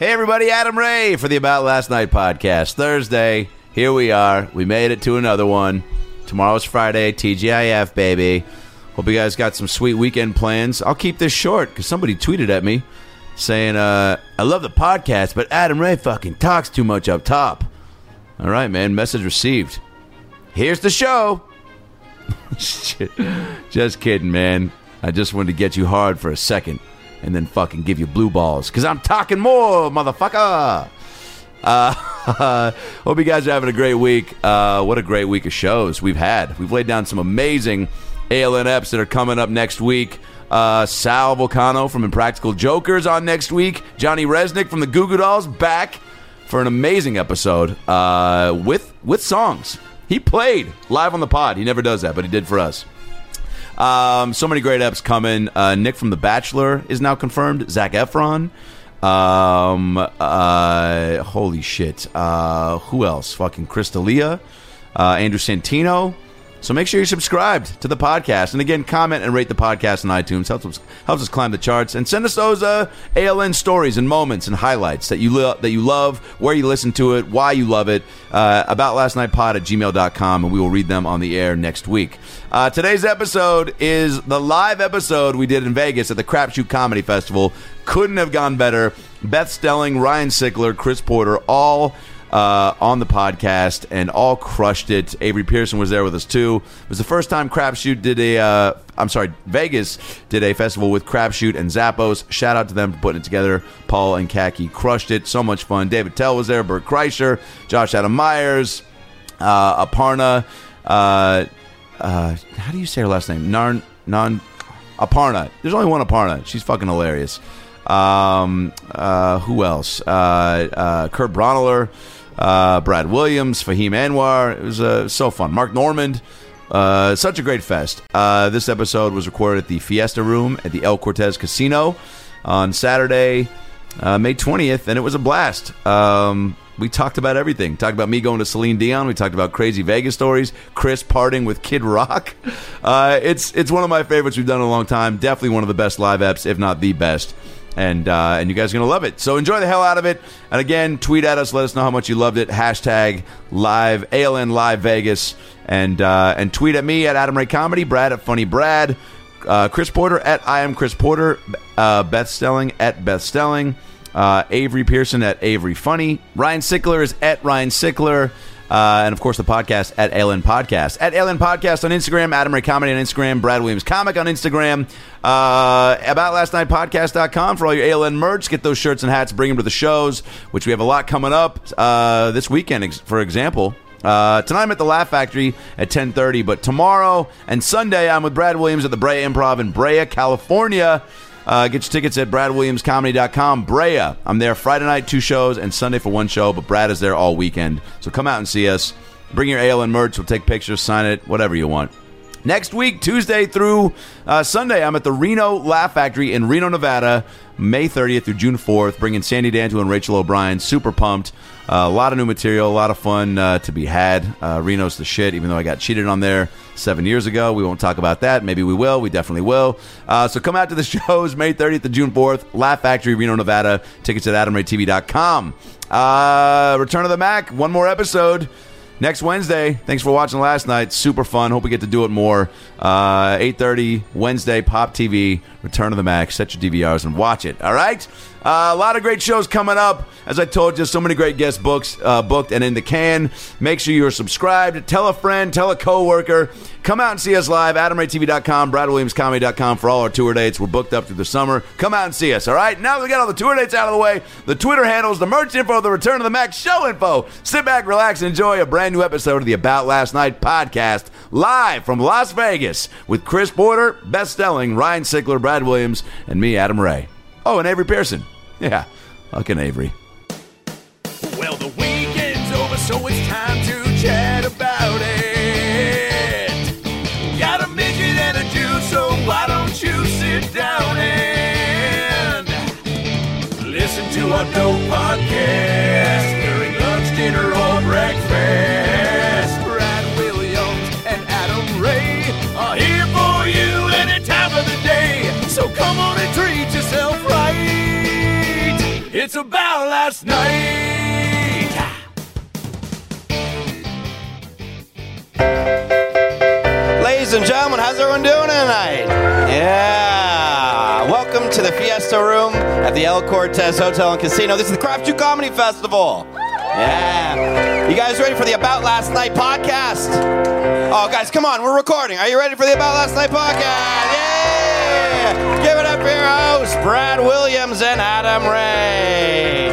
Hey, everybody, Adam Ray for the About Last Night podcast. Thursday, here we are. We made it to another one. Tomorrow's Friday, TGIF, baby. Hope you guys got some sweet weekend plans. I'll keep this short because somebody tweeted at me saying, uh, I love the podcast, but Adam Ray fucking talks too much up top. All right, man. Message received. Here's the show. Shit. Just kidding, man. I just wanted to get you hard for a second and then fucking give you blue balls because I'm talking more, motherfucker. Uh, hope you guys are having a great week. Uh, what a great week of shows we've had. We've laid down some amazing ALN eps that are coming up next week. Uh, Sal Vulcano from Impractical Jokers on next week. Johnny Rzeznik from the Goo Goo Dolls back for an amazing episode uh, with with songs. He played live on the pod. He never does that, but he did for us. Um, so many great eps coming. Uh, Nick from The Bachelor is now confirmed. Zac Efron. Um, uh, holy shit. Uh, who else? Fucking Crystalia. Uh, Andrew Santino. So make sure you're subscribed to the podcast, and again, comment and rate the podcast on iTunes. helps us helps us climb the charts, and send us those uh, ALN stories and moments and highlights that you lo- that you love, where you listen to it, why you love it. Uh, about last night pod at gmail.com, and we will read them on the air next week. Uh, today's episode is the live episode we did in Vegas at the Crapshoot Comedy Festival. Couldn't have gone better. Beth Stelling, Ryan Sickler, Chris Porter, all uh, on the podcast and all crushed it. Avery Pearson was there with us too. It was the first time Crapshoot did a, uh, I'm sorry, Vegas did a festival with Crapshoot and Zappos. Shout out to them for putting it together. Paul and Khaki crushed it. So much fun. Dave Attell was there, Bert Kreischer, Josh Adam Meyers, uh, Aparna. Uh, uh, how do you say her last name? Narn, non, Aparna. There's only one Aparna. She's fucking hilarious. Um, uh, who else? Uh, Kurt Braunohler, uh, Brad Williams, Fahim Anwar. It was uh, so fun. Mark Normand. Uh, such a great fest. Uh, this episode was recorded at the Fiesta Room at the El Cortez Casino on Saturday, uh, May 20th, and it was a blast. Um, we talked about everything. Talked about me going to Celine Dion. We talked about crazy Vegas stories. Chris parting with Kid Rock. Uh, it's it's one of my favorites we've done in a long time. Definitely one of the best live apps, if not the best. And uh, and you guys are gonna love it. So enjoy the hell out of it. And again, tweet at us. Let us know how much you loved it. Hashtag live ALN Live Vegas. And uh, and tweet at me at Adam Ray Comedy. Brad at Funny Brad. Uh, Chris Porter at I am Chris Porter. Uh, Beth Stelling at Beth Stelling. Uh, Avery Pearson at Avery Funny. Ryan Sickler is at Ryan Sickler. Uh, and of course, the podcast at ALN Podcast. At ALN Podcast on Instagram, Adam Ray Comedy on Instagram, Brad Williams Comic on Instagram. Uh, about last night podcast.com for all your ALN merch. Get those shirts and hats, bring them to the shows, which we have a lot coming up uh, this weekend, for example. Uh, tonight I'm at the Laugh Factory at 10:30, but tomorrow and Sunday I'm with Brad Williams at the Brea Improv in Brea, California. Uh, get your tickets at bradwilliamscomedy.com. Brea. I'm there Friday night, two shows, and Sunday for one show, but Brad is there all weekend. So come out and see us. Bring your ALN merch. We'll take pictures, sign it, whatever you want. Next week, Tuesday through uh, Sunday, I'm at the Reno Laugh Factory in Reno, Nevada, May 30th through June 4th, bringing Sandy D'Angelo and Rachel O'Brien. Super pumped. Uh, a lot of new material, a lot of fun uh, to be had. Uh, Reno's the shit, even though I got cheated on there seven years ago. We won't talk about that. Maybe we will. We definitely will. Uh, so come out to the shows May 30th to June 4th. Laugh Factory, Reno, Nevada. Tickets at adamraytv.com. Uh, Return of the Mac, one more episode next Wednesday. Thanks for watching last night. Super fun. Hope we get to do it more. Uh, 8.30 Wednesday, Pop TV, Return of the Mac. Set your DVRs and watch it. All right? Uh, a lot of great shows coming up. As I told you, so many great guest books uh, booked and in the can. Make sure you're subscribed. Tell a friend. Tell a coworker. Come out and see us live. AdamRayTV.com, BradWilliamsComedy.com for all our tour dates. We're booked up through the summer. Come out and see us. All right? Now that we got all the tour dates out of the way, the Twitter handles, the merch info, the Return of the Mac show info. Sit back, relax, and enjoy a brand new episode of the About Last Night podcast live from Las Vegas with Chris Porter, Beth Stelling Ryan Sickler, Brad Williams, and me, Adam Ray. Oh, and Avery Pearson. Yeah, fucking Avery. Well, the weekend's over, so it's time to chat about it. Got a midget and a Jew, so why don't you sit down and listen to our dope podcast It's about last night. Ladies and gentlemen, how's everyone doing tonight? Yeah. Welcome to the Fiesta Room at the El Cortez Hotel and Casino. This is the Crapshoot Comedy Festival. Yeah. You guys ready for the About Last Night podcast? Oh, guys, come on. We're recording. Are you ready for the About Last Night podcast? Yeah. Give it up for your hosts, Brad Williams and Adam Ray.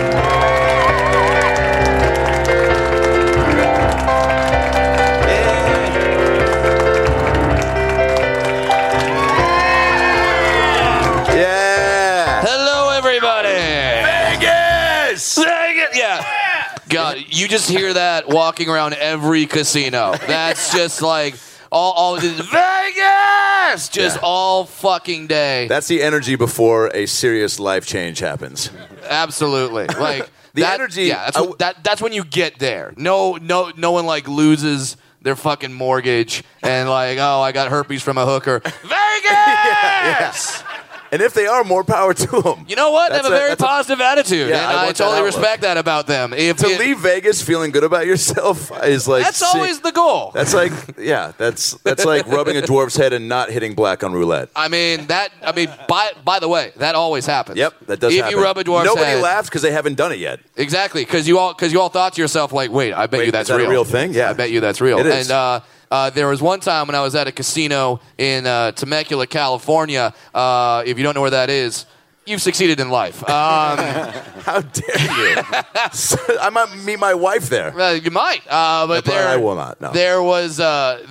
Yeah. Hello, everybody. Vegas! It, Yeah. God, you just hear that walking around every casino. That's just like all, all Vegas, just Yeah. all fucking day. That's the energy before a serious life change happens. Absolutely, like The that- energy- Yeah, that's w- that. That's when you get there. No, no, no one like loses their fucking mortgage and like, oh, I got herpes from a hooker. Vegas. And if they are, more power to them. You know what? They have a a- very that's a- positive attitude, Yeah, and I I, totally respect that about them. If to it- leave Vegas feeling good about yourself is like that's sick. always the goal. That's like yeah, that's that's like rubbing a dwarf's head and not hitting black on roulette. I mean that. I mean, by by the way, that always happens. Yep, that does If happen. you rub a dwarf's Nobody head, laughs because they haven't done it yet. exactly because you all because you all thought to yourself like, wait, I bet Wait, you that's is that a real. real thing? Yeah. I bet you that's real. It is. And uh, uh, there was one time when I was at a casino in uh, Temecula, California. Uh, if you don't know where that is. You've succeeded in life. Um, How dare you? I might meet my wife there. well, you might, uh, but But there I will not, no. There was uh,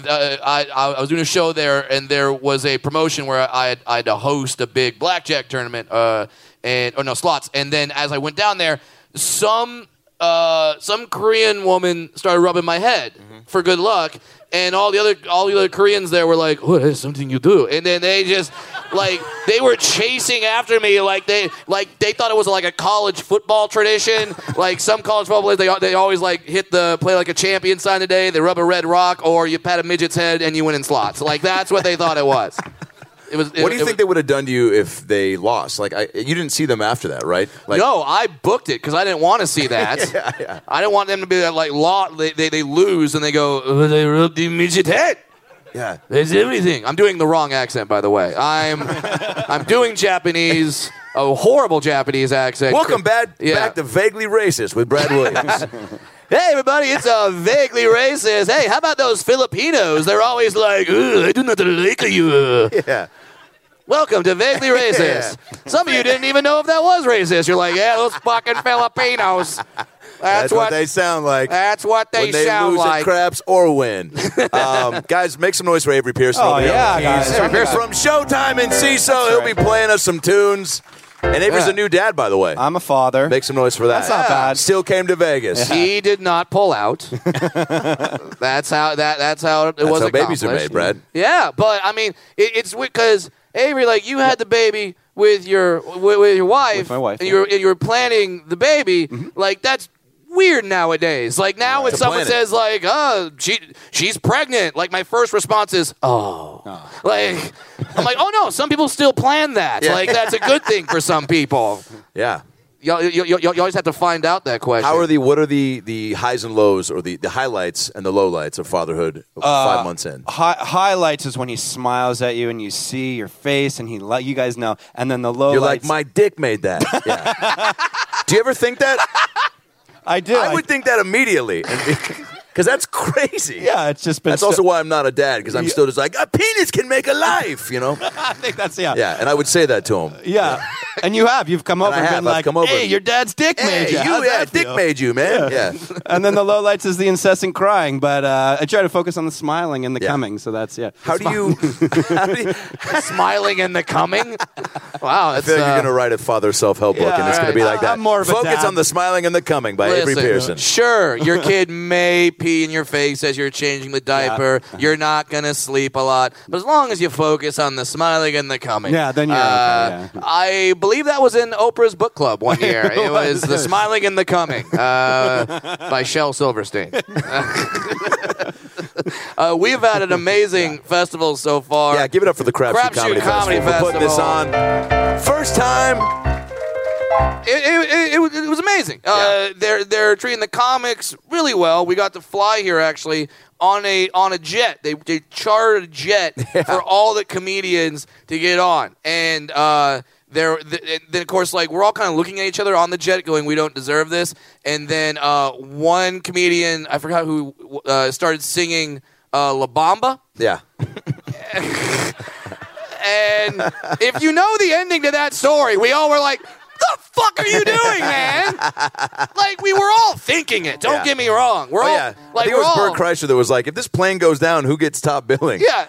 uh, I, I was doing a show there, and there was a promotion where I had, I had to host a big blackjack tournament, uh, and or no slots. And then as I went down there, some uh, some Korean woman started rubbing my head Mm-hmm. for good luck, and all the other all the other Koreans there were like, "Oh, that's something you do," and then they just like they were chasing after me like they like they thought it was like a college football tradition. like some college football players, they they always like hit the play like a champion sign today. They rub a red rock, or you pat a midget's head and you win in slots. Like that's what they thought it was. It was. What do you think was- they would have done to you if they lost? Like, I, you didn't see them after that, right? Like, no, I booked it because I didn't want to see that. I didn't want them to be that like lot. They, they, they lose and they go. Oh, they rubbed midget head. Yeah. There's everything. I'm doing the wrong accent, by the way. I'm I'm doing Japanese, a horrible Japanese accent. Welcome back, Yeah. back to Vaguely Racist with Brad Williams. Hey, everybody, it's uh, vaguely racist. Hey, how about those Filipinos? They're always like, I do not like you. yeah. Welcome to Vaguely Racist. Some of you didn't even know if that was racist. You're like, yeah, those fucking Filipinos. That's, That's what, they sound like. That's what they when they sound lose like. at craps or win. um, guys, make some noise for Avery Pearson. Oh, over here yeah, on guys. Avery Pearson. From Showtime in CISO, he'll be playing us some tunes. And Avery's Yeah. a new dad, by the way. I'm a father. Make some noise for that. That's not bad. Still came to Vegas. He did not pull out. that's how that. That's how it That's was. how babies are accomplished. made, Brad. Yeah, but I mean, it, it's because Avery, like you had the baby with your with, with your wife, With my wife, and yeah. you were and you were planning the baby. Mm-hmm. Like that's weird nowadays. Like now, when someone plan it. says like, "Oh, she she's pregnant," like my first response is, oh. "Oh." Like I'm like, "Oh no!" Some people still plan that. Yeah. Like that's a good thing for some people. Yeah. You, you, you, you always have to find out that question. How are the what are the the highs and lows or the, the highlights and the lowlights of fatherhood uh, five months in? Hi- highlights is when he smiles at you and you see your face and he let you guys know. And then the low You're like my dick made that. Yeah. Do you ever think that? I do. I would think that immediately, because that's crazy. Yeah, it's just been. That's so- also why I'm not a dad because I'm still just like a penis can make a life, you know. I think that's yeah. Yeah, and I would say that to him. Yeah. and you have. You've come over and have. been I've like, come over. "Hey, your dad's dick Hey, made you." you, yeah, dick feel? made you, man. Yeah. and then the low lights is the incessant crying, but uh, I try to focus on the smiling and the Yeah. coming. So that's yeah. How do you? how do you smiling and the coming? Wow, I feel like uh, you're gonna write a father self help book, and it's gonna be like that. I'm more of a Focus dad. on the smiling and the coming by Avery Pearson. Sure, your kid may pee in your face as you're changing the diaper. You're not gonna sleep a lot, but as long as you focus on the smiling and the coming, Yeah, then you're uh, okay, I believe that was in Oprah's book club one year. it was the smiling and the coming uh, by Shel Silverstein. uh, we've had an amazing festival so far. Yeah, give it up for the Crapshoot Crapshoot Comedy, Comedy Festival for putting this on. First time. It, it, it, it, was amazing. Uh, they're they're treating the comics really well. We got to fly here actually on a on a jet. They they chartered a jet for all the comedians to get on, and uh, there th- then of course like we're all kind of looking at each other on the jet, going, "We don't deserve this." And then uh, one comedian, I forgot who, uh, started singing uh, La Bamba. Yeah. And if you know the ending to that story, we all were like, the fuck are you doing, man? like we were all thinking it. Don't Yeah. get me wrong. We're Oh all yeah. I like think it was all Bert Kreischer that was like, if this plane goes down, who gets top billing? yeah.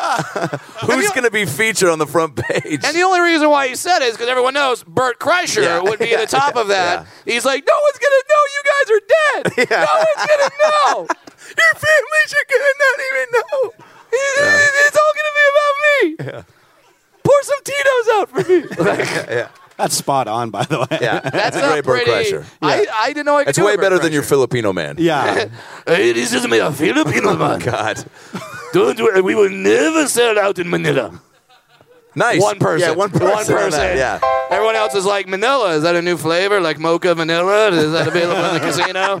Who's going to be featured on the front page? And the only reason why he said it is because everyone knows Bert Kreischer Yeah. would be at the top of that. Yeah. He's like, no one's gonna know you guys are dead. No one's gonna know. Your families are going to not even know. It's all gonna be about me. Pour some Tito's out for me. That's spot on, by the way. Yeah. That's a not great Bert pretty. Kreischer. I, I didn't know I could It's do a way Bert better than your Filipino man. Yeah. Hey, this is me, a Filipino oh man. God. Don't worry, we will never sell out in Manila. Nice. One person. Yeah, one person. One person. that, Yeah. Everyone else is like, Manila, is that a new flavor? Like mocha vanilla? Is that available in the casino?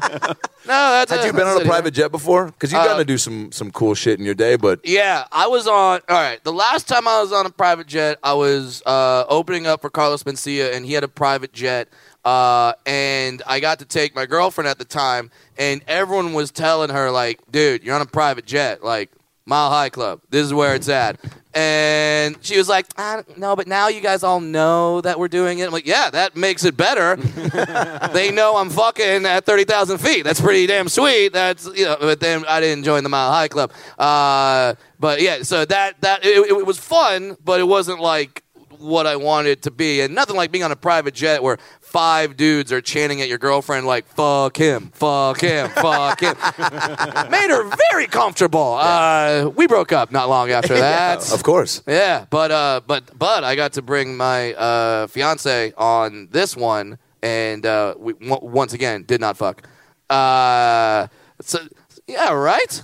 No, that's Had a, you been that's on a it. private jet before? Because you've Uh, gotten to do some some cool shit in your day, but Yeah, I was on. All right, the last time I was on a private jet, I was uh, opening up for Carlos Mencia, and he had a private jet. Uh, and I got to take my girlfriend at the time, and everyone was telling her like, "Dude, you're on a private jet, like Mile High Club. This is where it's at." And she was like, I don't know, but now you guys all know that we're doing it. I'm like, yeah, that makes it better. they know I'm fucking at 30,000 feet. That's pretty damn sweet. That's, you know, but then I didn't join the Mile High Club. Uh, but yeah, so that, that, it, it was fun, but it wasn't like what I wanted it to be. And nothing like being on a private jet where five dudes are chanting at your girlfriend like, fuck him, fuck him, fuck him. Made her very comfortable. Uh, we broke up not long after that. of course. Yeah, but uh, but but I got to bring my uh, fiance on this one, and uh, we w- once again did not fuck. Uh, so yeah, right.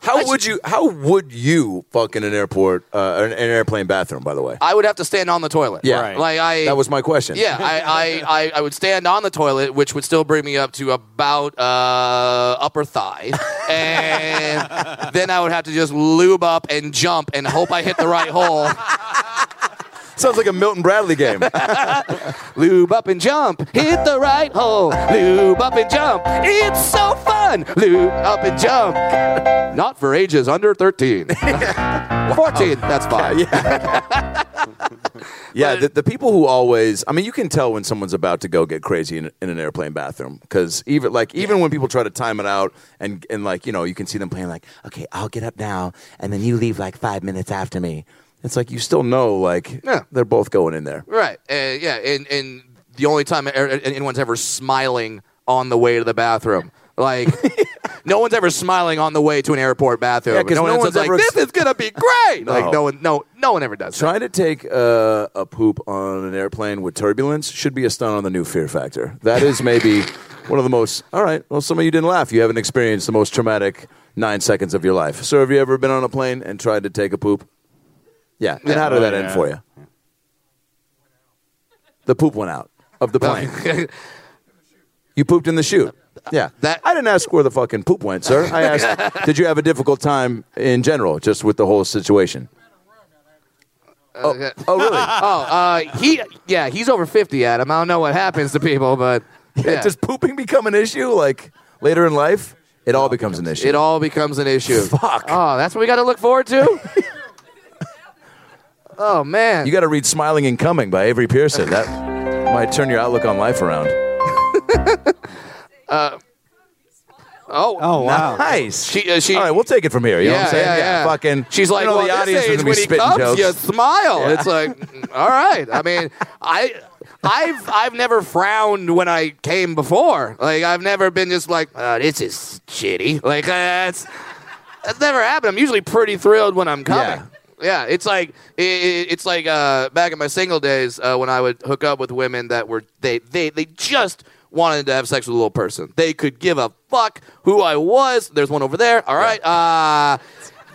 How would you? How would you fuck in an airport, uh, an, an airplane bathroom? By the way, I would have to stand on the toilet. Yeah. Right. like I. that was my question. Yeah, I, I, I, I would stand on the toilet, which would still bring me up to about uh, upper thigh, and then I would have to just lube up and jump and hope I hit the right hole. Sounds like a Milton Bradley game. Lube up and jump, hit the right hole. Lube up and jump, it's so fun. Lube up and jump. Not for ages under 13. 14, that's fine. yeah, the, the people who always, I mean, you can tell when someone's about to go get crazy in, in an airplane bathroom because even like even when people try to time it out and and like you know you can see them playing like, okay, I'll get up now and then you leave like five minutes after me. It's like you still know like Yeah. they're both going in there. Right. Uh, yeah, and, and the only time a- anyone's ever smiling on the way to the bathroom. Like, no one's ever smiling on the way to an airport bathroom. Yeah, 'cause no, one's one's like, ever this is going to be great. No. Like, no one, no, no one ever does that. Trying to take uh, a poop on an airplane with turbulence should be a stunt on the new Fear Factor. That is maybe one of the most. All right, well, some of you didn't laugh. You haven't experienced the most traumatic nine seconds of your life. So, have you ever been on a plane and tried to take a poop? Yeah. And how did Oh, that end for you? The poop went out of the plane. you pooped in the chute. Yeah. That- I didn't ask where the fucking poop went, sir. I asked, did you have a difficult time in general, just with the whole situation? Okay. Oh, really? Oh, uh, he, yeah, he's over 50, Adam. I don't know what happens to people, but yeah. Does pooping become an issue like later in life? It all becomes an issue. it all becomes an issue. Fuck. Oh, that's what we got to look forward to? Oh, man. you got to read "Smiling and Coming" by Avery Pearson. That might turn your outlook on life around. oh, Oh wow. Nice. She, uh, she, all right, we'll take it from here. You know what I'm saying? Yeah, yeah. Fucking. She's like, you know, well, the audience is age, gonna be when he spitting comes, jokes. you smile. It's like, mm, all right. I mean, I, I've, I've never frowned when I came before. Like, I've never been just like, oh, this is shitty. Like, uh, that's, that's never happened. I'm usually pretty thrilled when I'm coming. Yeah. Yeah, it's like it, it- it's like uh, back in my single days uh, when I would hook up with women that were they they they just wanted to have sex with a little person. They could give a fuck who I was. There's one over there. All right. Uh,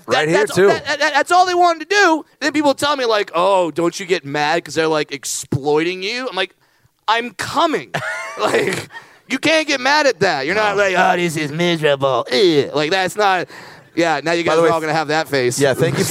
Right here, that's, too. that- that- that's all they wanted to do. Then people tell me like, "Oh, don't you get mad because they're like exploiting you?" I'm like, I'm coming. like you can't get mad at that. You're not like, oh, this is miserable. Ugh." Like that's not. Yeah, now you guys way, are all gonna have that face. Yeah, thank you.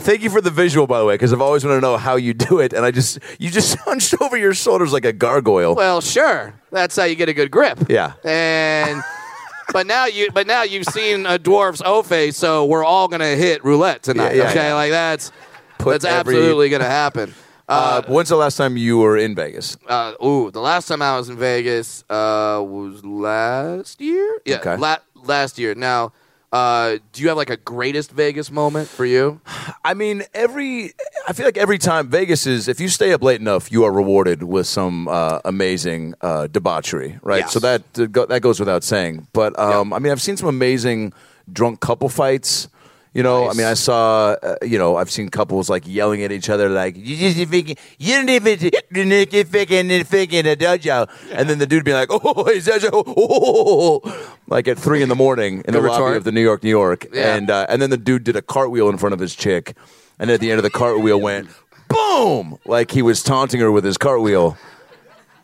Thank you for the visual, by the way, because I've always wanted to know how you do it, and I just you just hunched over your shoulders like a gargoyle. Well, sure. That's how you get a good grip. Yeah. And but now you but now you've seen a dwarf's O face, so we're all gonna hit roulette tonight. Yeah, yeah, okay, yeah. like that's Put that's every- absolutely gonna happen. uh, when's the last time you were in Vegas? Uh, ooh, the last time I was in Vegas uh, was last year. Yeah, Okay. la- last year. Now, uh, do you have like a greatest Vegas moment for you? I mean, every I feel like every time Vegas is, if you stay up late enough, you are rewarded with some uh, amazing uh, debauchery, right? Yes. So that that goes without saying. But um, I mean, I've seen some amazing drunk couple fights. You know, Nice. I mean, I saw, uh, you know, I've seen couples like yelling at each other, like you just fucking, you don't even you fucking fucking a dojo, and then the dude be like, oh, is that so? Oh, like at three in the morning in the Good lobby of the New York, New York, Yeah. and uh, and then the dude did a cartwheel in front of his chick, and at the end of the cartwheel went boom, like he was taunting her with his cartwheel.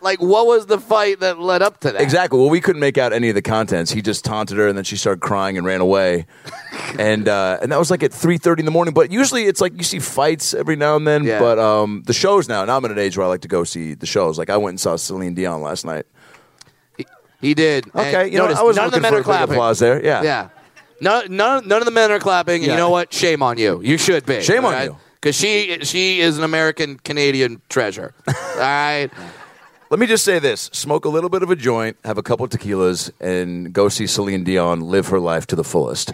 Like, what was the fight that led up to that? Exactly. Well, we couldn't make out any of the contents. He just taunted her, and then she started crying and ran away. and uh, and that was like at three thirty in the morning. But usually it's like you see fights every now and then. Yeah. But um, the shows now. Now I'm at an age where I like to go see the shows. Like I went and saw Celine Dion last night. He did. And Okay, you know notice, I was none of the men for are clapping. applause there. Yeah. Yeah. None, none, none of the men are clapping. Yeah. You know what? Shame on you. You should be. Shame on you. Because she she is an American Canadian treasure. all right. Let me just say this: smoke a little bit of a joint, have a couple tequilas, and go see Celine Dion live her life to the fullest.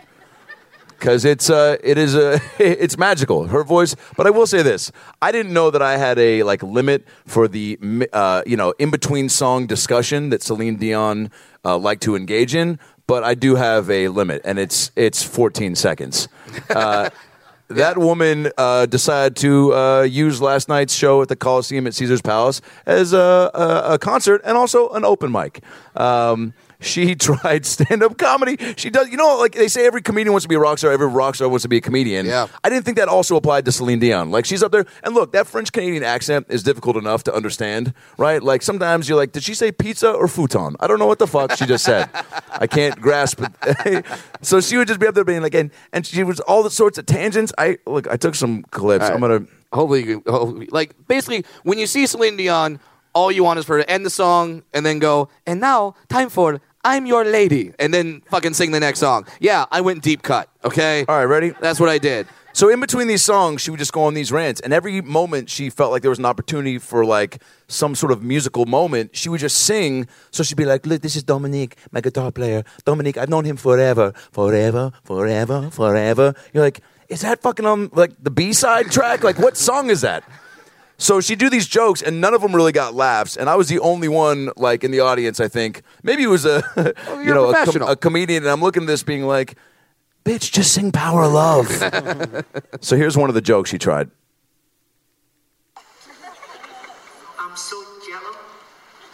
Because it's uh, it is a it's magical. Her voice, but I will say this: I didn't know that I had a like limit for the uh, you know in between song discussion that Celine Dion uh, liked to engage in. But I do have a limit, and it's it's 14 seconds. Uh, that woman uh, decided to uh, use last night's show at the Coliseum at Caesar's Palace as a, a, a concert and also an open mic. Um, she tried stand up comedy. She does, you know, like they say every comedian wants to be a rock star, every rock star wants to be a comedian. Yeah. I didn't think that also applied to Celine Dion. Like she's up there, and look, that French Canadian accent is difficult enough to understand, right? Like sometimes you're like, did she say pizza or futon? I don't know what the fuck she just said. I can't grasp it. so she would just be up there being like, and, and she was all the sorts of tangents. I look, I took some clips. I'm gonna. Hopefully, you can, hopefully, like basically, when you see Celine Dion, all you want is for her to end the song and then go, and now time for "I'm Your Lady," and then fucking sing the next song. Yeah, I went deep cut. Okay. All right, ready? That's what I did. So in between these songs, she would just go on these rants, and every moment she felt like there was an opportunity for like some sort of musical moment, she would just sing. So she'd be like, "Look, this is Dominique, my guitar player. Dominique, I've known him forever, forever, forever, forever." You're like, "Is that fucking on like the B side track? Like, what song is that?" So she'd do these jokes, and none of them really got laughs. And I was the only one, like in the audience. I think maybe it was a, you you're know, a a, com- a comedian, and I'm looking at this being like, "Bitch, just sing Power of Love." so here's one of the jokes she tried. I'm so yellow.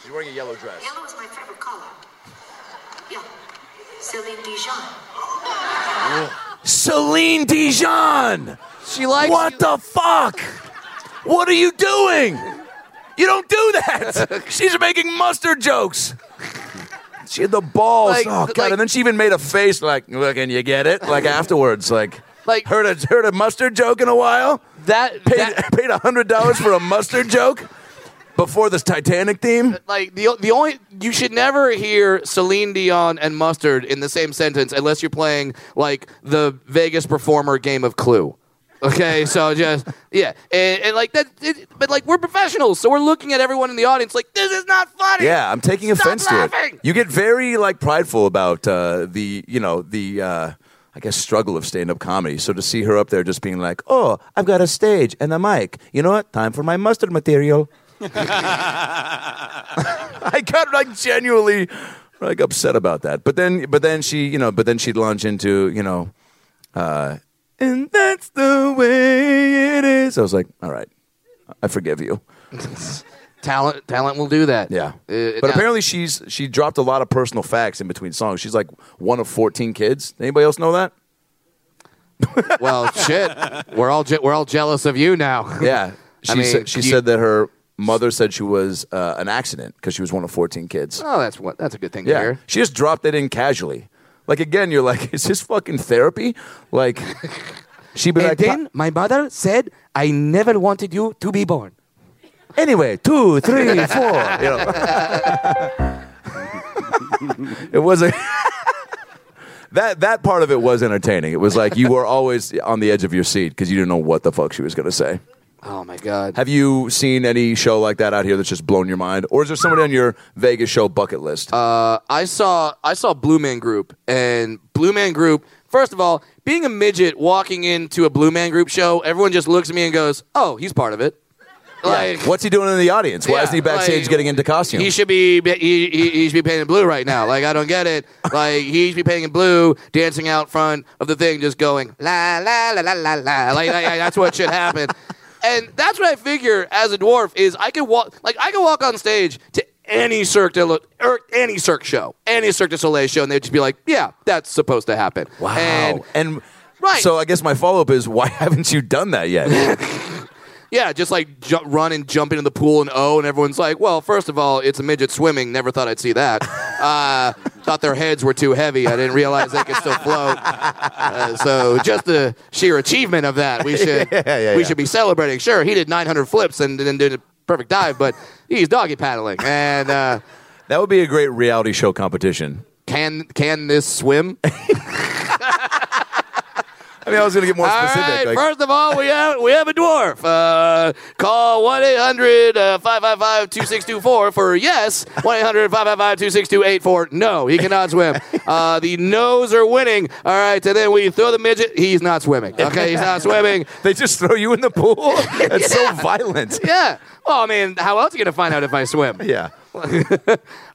She's wearing a yellow dress. Yellow is my favorite color. Yeah. Celine Dijon. Celine Dijon. She likes What you- the fuck? What are you doing? You don't do that. She's making mustard jokes. She had the balls. Like- oh god! like- and then she even made a face like, "Look, and you get it?" Like afterwards, like, Like- heard a heard a mustard joke in a while. that. Paid that paid a hundred dollars for a mustard joke before this Titanic theme. like the the only you should never hear Celine Dion and mustard in the same sentence unless you're playing like the Vegas performer game of Clue. Okay, so just yeah, and, and like that, it, but like we're professionals, so we're looking at everyone in the audience like this is not funny. Yeah, I'm taking Stop offense to it. You get very like prideful about uh, the you know the uh, I guess struggle of stand up comedy. So to see her up there just being like, oh, I've got a stage and a mic. You know what? Time for my mustard material. I got like genuinely like upset about that. But then but then she you know but then she'd launch into you know. Uh, and that's the way it is. I was like, all right, I forgive you. talent talent will do that. Yeah, Uh, but now- apparently she's she dropped a lot of personal facts in between songs. She's like one of fourteen kids. Anybody else know that? well, shit, we're all je- we're all jealous of you now. Yeah, she I mean, said, she you- said that her mother said she was uh, an accident because she was one of 14 kids. Oh, that's what. That's a good thing to Yeah. hear. She just dropped it in casually. Like, again, you're like, is this fucking therapy? Like, she'd be like, my mother said, "I never wanted you to be born." anyway, two, three, four. You know. it was a. That that part of it was entertaining. It was like you were always on the edge of your seat because you didn't know what the fuck she was going to say. Oh my god. Have you seen any show like that out here that's just blown your mind, or is there somebody on your Vegas show bucket list? Uh, I saw I saw Blue Man Group and Blue Man Group. First of all, being a midget walking into a Blue Man Group show, everyone just looks at me and goes, "Oh, he's part of it." Like, What's he doing in the audience? Why yeah, isn't he backstage like, getting into costume? He should be he, he, he should be painted blue right now. Like I don't get it. Like he should be painting blue, dancing out front of the thing, just going la la la la la la. Like, like, that's what should happen. And that's what I figure as a dwarf is I could walk like I could walk on stage to any Cirque de La- or any Cirque show, any Cirque du Soleil show, and they'd just be like, "Yeah, that's supposed to happen." wow. And And, Right. So I guess my follow up is why haven't you done that yet? Yeah, just like ju- run and jump into the pool and oh, and everyone's like, well, first of all, it's a midget swimming. Never thought I'd see that. Uh, thought their heads were too heavy. I didn't realize they could still float. Uh, so just the sheer achievement of that, we should yeah, we yeah. should be celebrating. Sure, he did 900 flips and then did a perfect dive, but he's doggy paddling. And uh, that would be a great reality show competition. can can this swim? I mean, I was going to get more All specific. right. like- First of all, we have we have a dwarf. Uh, call 1 800 555 2624 for yes. One 555 No, he cannot swim. Uh, the no's are winning. All right, and then we throw the midget. He's not swimming. Okay, he's not swimming. they just throw you in the pool? That's so violent. Yeah. Well, I mean, how else are you gonna find out if I swim? Yeah.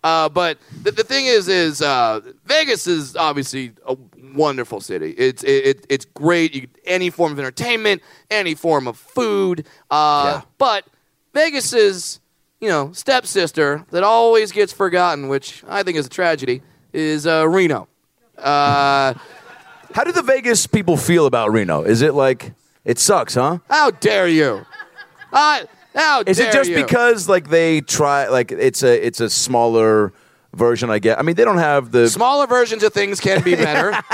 Uh, but the, the thing is, is uh, Vegas is obviously a wonderful city. It's it, it, it's great. You, any form of entertainment, any form of food. Uh, Yeah. But Vegas is, you know, stepsister that always gets forgotten, which I think is a tragedy. Is uh, Reno. Uh, How do the Vegas people feel about Reno? Is it like, it sucks, huh? how dare you? Uh, how Is it just you? because like they try like it's a it's a smaller version? I get. I mean, they don't have the. smaller versions of things can be better?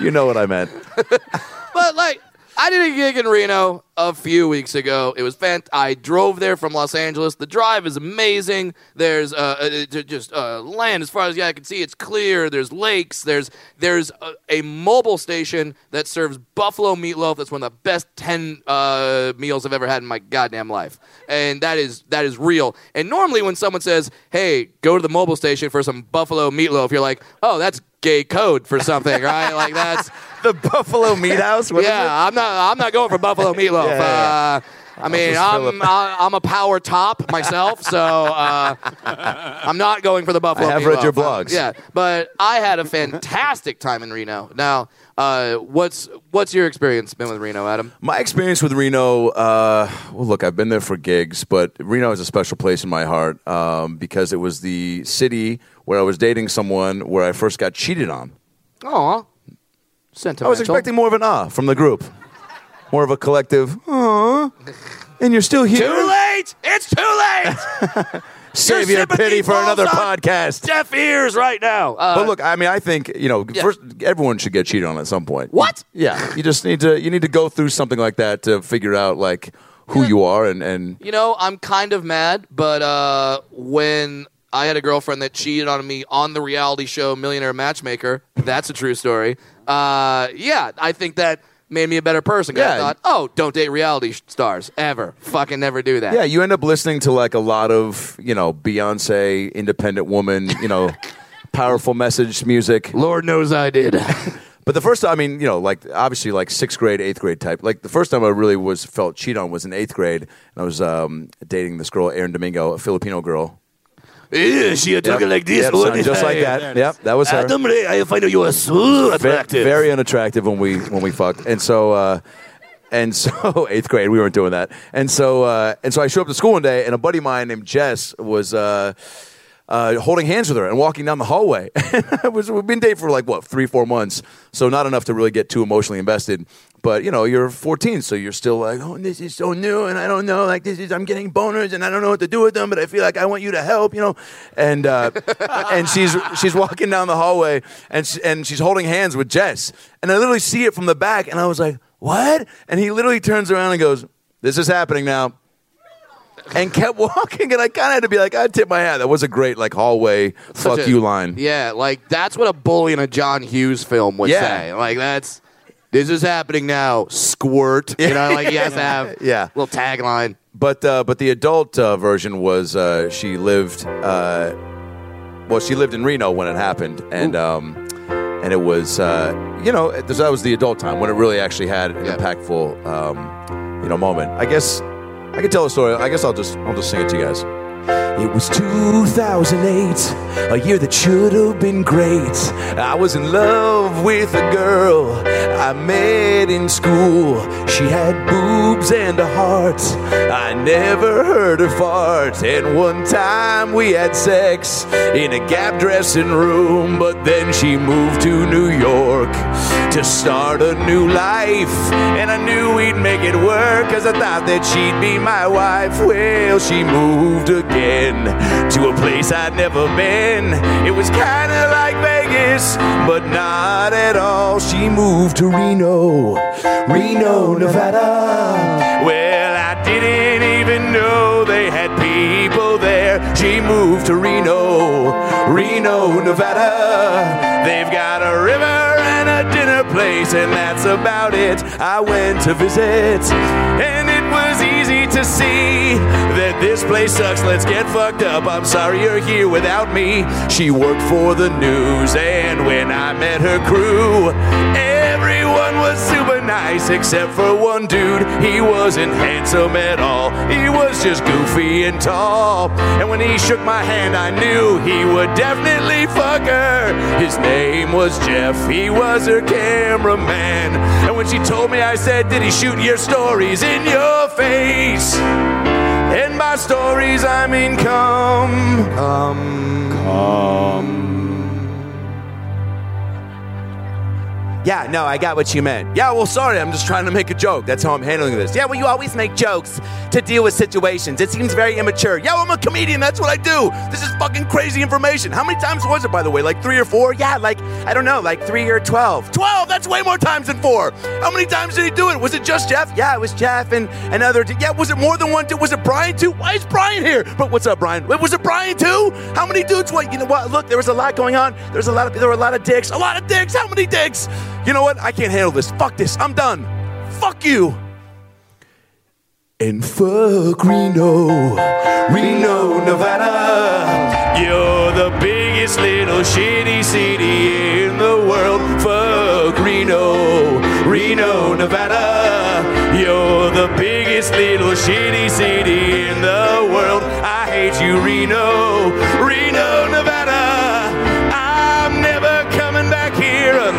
You know what I meant. But like, I did a gig in Reno a few weeks ago. It was fant. I drove there from Los Angeles. The drive is amazing. There's uh, uh, just uh, land as far as the eye can see. It's clear. There's lakes. There's there's a, a mobile station that serves buffalo meatloaf. That's one of the best ten uh, meals I've ever had in my goddamn life, and that is that is real. And normally, when someone says, "Hey, go to the mobile station for some buffalo meatloaf," you're like, "Oh, that's gay code for something, right?" Like that's The Buffalo Meat House. What is yeah, I'm not. I'm not going for buffalo meatloaf. Yeah, yeah, Uh, I mean, I'm I- I'm a power top myself, so uh, I'm not going for the buffalo. I have read your blogs. Yeah, but I had a fantastic time in Reno. Now, uh, what's what's your experience been with Reno, Adam? My experience with Reno, uh, well, look, I've been there for gigs, but Reno is a special place in my heart um, because it was the city where I was dating someone where I first got cheated on. Aw, sentimental. I was expecting more of an ah from the group, more of a collective, aw, and you're still here. Too late! It's too late! Save Your your pity for another podcast. Deaf ears right now. Uh, But look, I mean, I think you know, Yeah. first everyone should get cheated on at some point. What? Yeah, you just need to you need to go through something like that to figure out like who you are and and You know, I'm kind of mad, but uh, when I had a girlfriend that cheated on me on the reality show Millionaire Matchmaker, that's a true story. Uh, yeah, I think that made me a better person. 'cause I Yeah. thought, oh, don't date reality sh- stars ever. Fucking never do that. yeah, you end up listening to like a lot of you know Beyonce, independent woman, you know, powerful message music. Lord knows I did. But the first time, I mean, you know, like obviously like sixth grade, eighth grade type. Like the first time I really was felt cheated on was in eighth grade, and I was um, dating this girl, Erin Domingo, a Filipino girl. Yeah, she Yep. Yep, sounded just like that. Yep, that was her. Ray, I find you are so Ve- very unattractive when we when we fucked, and so uh, and so eighth grade we weren't doing that, and so uh, and so I showed up to school one day, and a buddy of mine named Jess was. Uh, uh, holding hands with her and walking down the hallway. Was, we've been dating for like what three, four months, so not enough to really get too emotionally invested. But you know, you're 14, so you're still like, oh, this is so new, and I don't know, like this is, I'm getting boners, and I don't know what to do with them, but I feel like I want you to help, you know. And uh, and she's she's walking down the hallway, and she, and she's holding hands with Jess, and I literally see it from the back, and I was like, what? And he literally turns around and goes, this is happening now and kept walking. And I kind of had to be like, I tip my hat. That was a great like hallway fuck a- you line. Yeah, like that's what a bully in a John Hughes film would Yeah. say. Like that's this is happening now. Squirt. You know, like he has to have Yeah. little tagline. But uh, but the adult uh, version was uh, she lived. Uh, well, she lived in Reno when it happened, and um, and it was uh, you know that was the adult time when it really actually had an Yeah. impactful um, you know moment. I guess I could tell a story. I guess I'll just I'll just sing it to you guys. It was 2008, a year that should have been great. I was in love with a girl I met in school. She had boobs and a heart. I never heard her fart. And one time we had sex in a gap dressing room, but then she moved to New York to start a new life. And I knew we'd make it work, cause I thought that she'd be my wife. Well, she moved again to a place I'd never been. It was kinda like Vegas, but not at all. She moved to Reno, Reno, Nevada. Well, I didn't even know they had people there. She moved to Reno, Reno, Nevada. They've got a river place, and that's about it. I went to visit, and it was easy to see that this place sucks. Let's get fucked up. I'm sorry you're here without me. She worked for the news, and when I met her crew, everyone was super nice except for one dude. He wasn't handsome at all, he was just goofy and tall. And when he shook my hand, I knew he would definitely fuck her. His name was Jeff, he was her cameraman. And when she told me, I said, Did he shoot your stories in your face? And by stories, I mean come, come, Yeah, no, I got what you meant. Yeah, well, sorry, I'm just trying to make a joke. That's how I'm handling this. Yeah, well, you always make jokes to deal with situations. It seems very immature. Yeah, well, I'm a comedian. That's what I do. This is fucking crazy information. How many times was it, by the way? Like three or four? Yeah, like, I don't know, like three or 12. 12! That's way more times than four. How many times did he do it? Was it just Jeff? Yeah, it was Jeff and another. Yeah, was it more than one? dude? Was it Brian too? Why is Brian here? But what's up, Brian? Was it Brian too? How many dudes? Wait, you know what? Look, there was a lot going on. There's a lot of there were a lot of dicks. A lot of dicks. How many dicks? You know what? I can't handle this. Fuck this. I'm done. Fuck you. And fuck Reno, Reno, Nevada. You're the biggest little shitty city in the world. Fuck Reno, Reno, Nevada. You're the biggest little shitty city in the world. I hate you, Reno, Reno,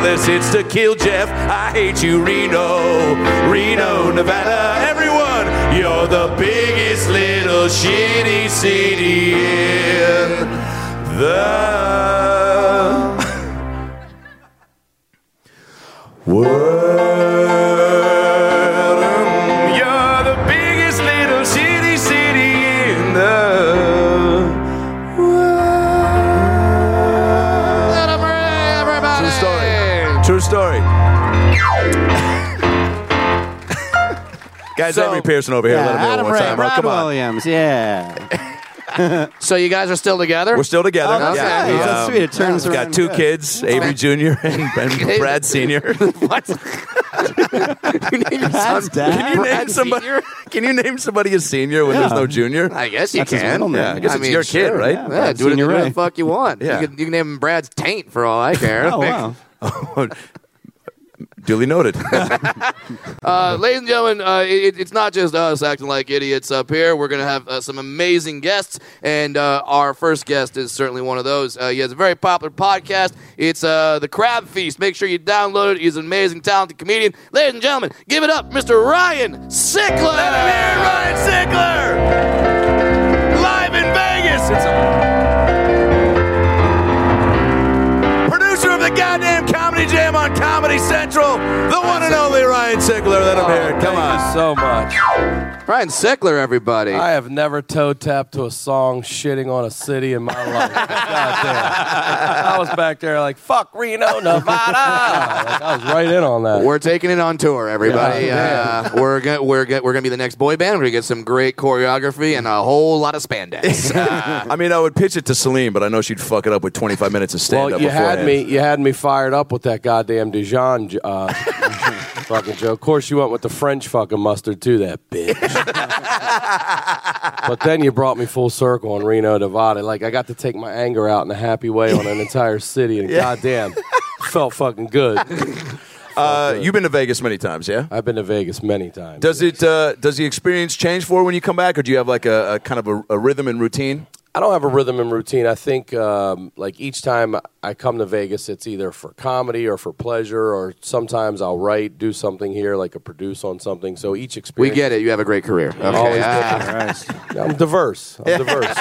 unless it's to kill Jeff. I hate you, Reno, Reno, Nevada. Everyone, you're the biggest little shitty city in the world. Guys, So- Henry Pearson over here. Yeah, Let him know Adam one Ray, time. Oh, Brad come on. Williams, yeah. So you guys are still together? We're still together. Okay. Yeah, we, That's um, sweet. It turns We've got two good. kids, Avery Jr. and, and Brad Sr. what? you name your son dad. Can you name somebody? Senior? Can you name somebody a senior when there's no junior? I guess you That's can. yeah, I guess I it's mean, your kid, sure, right? yeah. Yeah, do it Senior do what Ray. the fuck you want. Yeah. You, can, you can name him Brad's taint for all I care. Oh, wow. Duly noted. Uh, ladies and gentlemen, uh, it, it's not just us acting like idiots up here. We're going to have uh, some amazing guests, and uh, our first guest is certainly one of those. Uh, he has a very popular podcast. It's uh, The Crab Feast. Make sure you download it. He's an amazing, talented comedian. Ladies and gentlemen, give it up, Mr. Ryan Sickler. Let him hear Ryan Sickler live in Vegas. Goddamn comedy jam on Comedy Central, the one and only Ryan Sickler. Let him hear it. Come on. Thank you so much. Ryan Sickler, everybody. I have never toe tapped to a song shitting on a city in my life. God damn. I was back there like, fuck Reno, Nevada. Like, I was right in on that. We're taking it on tour, everybody. Yeah, uh, we're gonna we're gonna, we're gonna be the next boy band. We're gonna get some great choreography and a whole lot of spandex. Uh, I mean, I would pitch it to Celine, but I know she'd fuck it up with 25 minutes of stand-up. Well, up. you had me. You had me fired up with that goddamn Dijon uh, fucking joke. Of course, you went with the French fucking mustard too, that bitch. but then you brought me full circle on Reno, Nevada. Like I got to take my anger out in a happy way on an entire city, and goddamn, felt fucking good. Uh, you've been to Vegas many times, yeah? I've been to Vegas many times. Does it? Uh, does the experience change for when you come back, or do you have like a, a kind of a, a rhythm and routine? I don't have a rhythm and routine. I think um, like each time I come to Vegas, it's either for comedy or for pleasure, or sometimes I'll write, do something here, like a produce on something. So each experience. we get it. You have a great career. Okay. Always uh, I'm diverse. I'm diverse.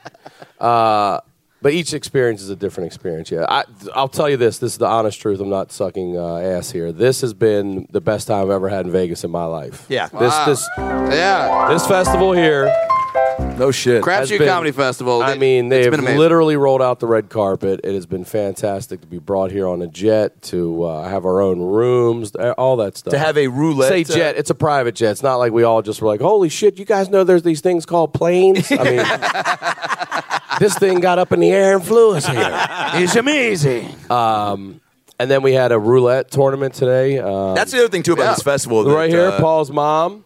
uh, but each experience is a different experience. Yeah, I, I'll tell you this. This is the honest truth. I'm not sucking uh, ass here. This has been the best time I've ever had in Vegas in my life. Yeah. This this yeah. this festival here. No shit. Crapshoot been- Comedy Festival. I It- mean, they it's have been amazing. literally rolled out the red carpet. It has been fantastic to be brought here on a jet, to uh, have our own rooms, uh, all that stuff. to have a roulette. Say uh, jet. It's a private jet. It's not like we all just were like, "Holy shit, you guys know there's these things called planes." I mean, this thing got up in the air and flew us here. It's amazing. And then we had a roulette tournament today. Um, That's the other thing too about Yeah. this festival. that, right here. uh, Paul's mom,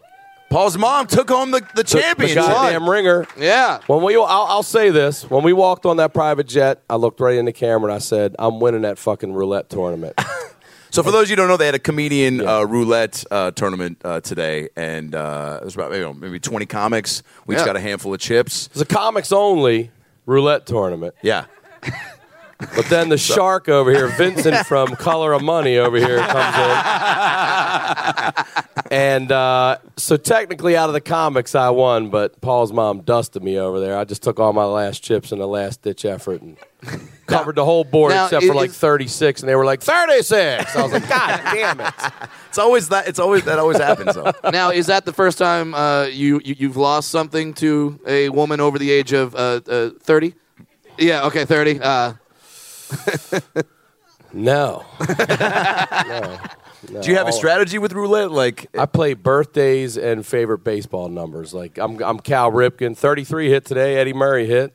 Paul's mom took home the, the took the championship. goddamn ringer. Yeah. When we, I'll, I'll say this: when we walked on that private jet, I looked right in the camera and I said, "I'm winning that fucking roulette tournament." So for those of you who don't know, they had a comedian uh, roulette uh, tournament uh, today, and uh, it was about maybe, maybe 20 comics. We each Yeah. got a handful of chips. It's a comics only roulette tournament. Yeah. But then the shark over here, Vincent from Color of Money over here, comes in. And uh, so technically, out of the comics, I won, but Paul's mom dusted me over there. I just took all my last chips in a last ditch effort and covered the whole board now, except for like 36, and they were like 36. I was like, God damn it! It's always that. It's always that. Always happens though. now, is that the first time uh, you, you you've lost something to a woman over the age of uh, uh, thirty? yeah. Okay. Thirty. Uh, No. no. No. Do you have a strategy with roulette? Like, I play birthdays and favorite baseball numbers. Like I'm, I'm Cal Ripken, 33 hit today. Eddie Murray hit.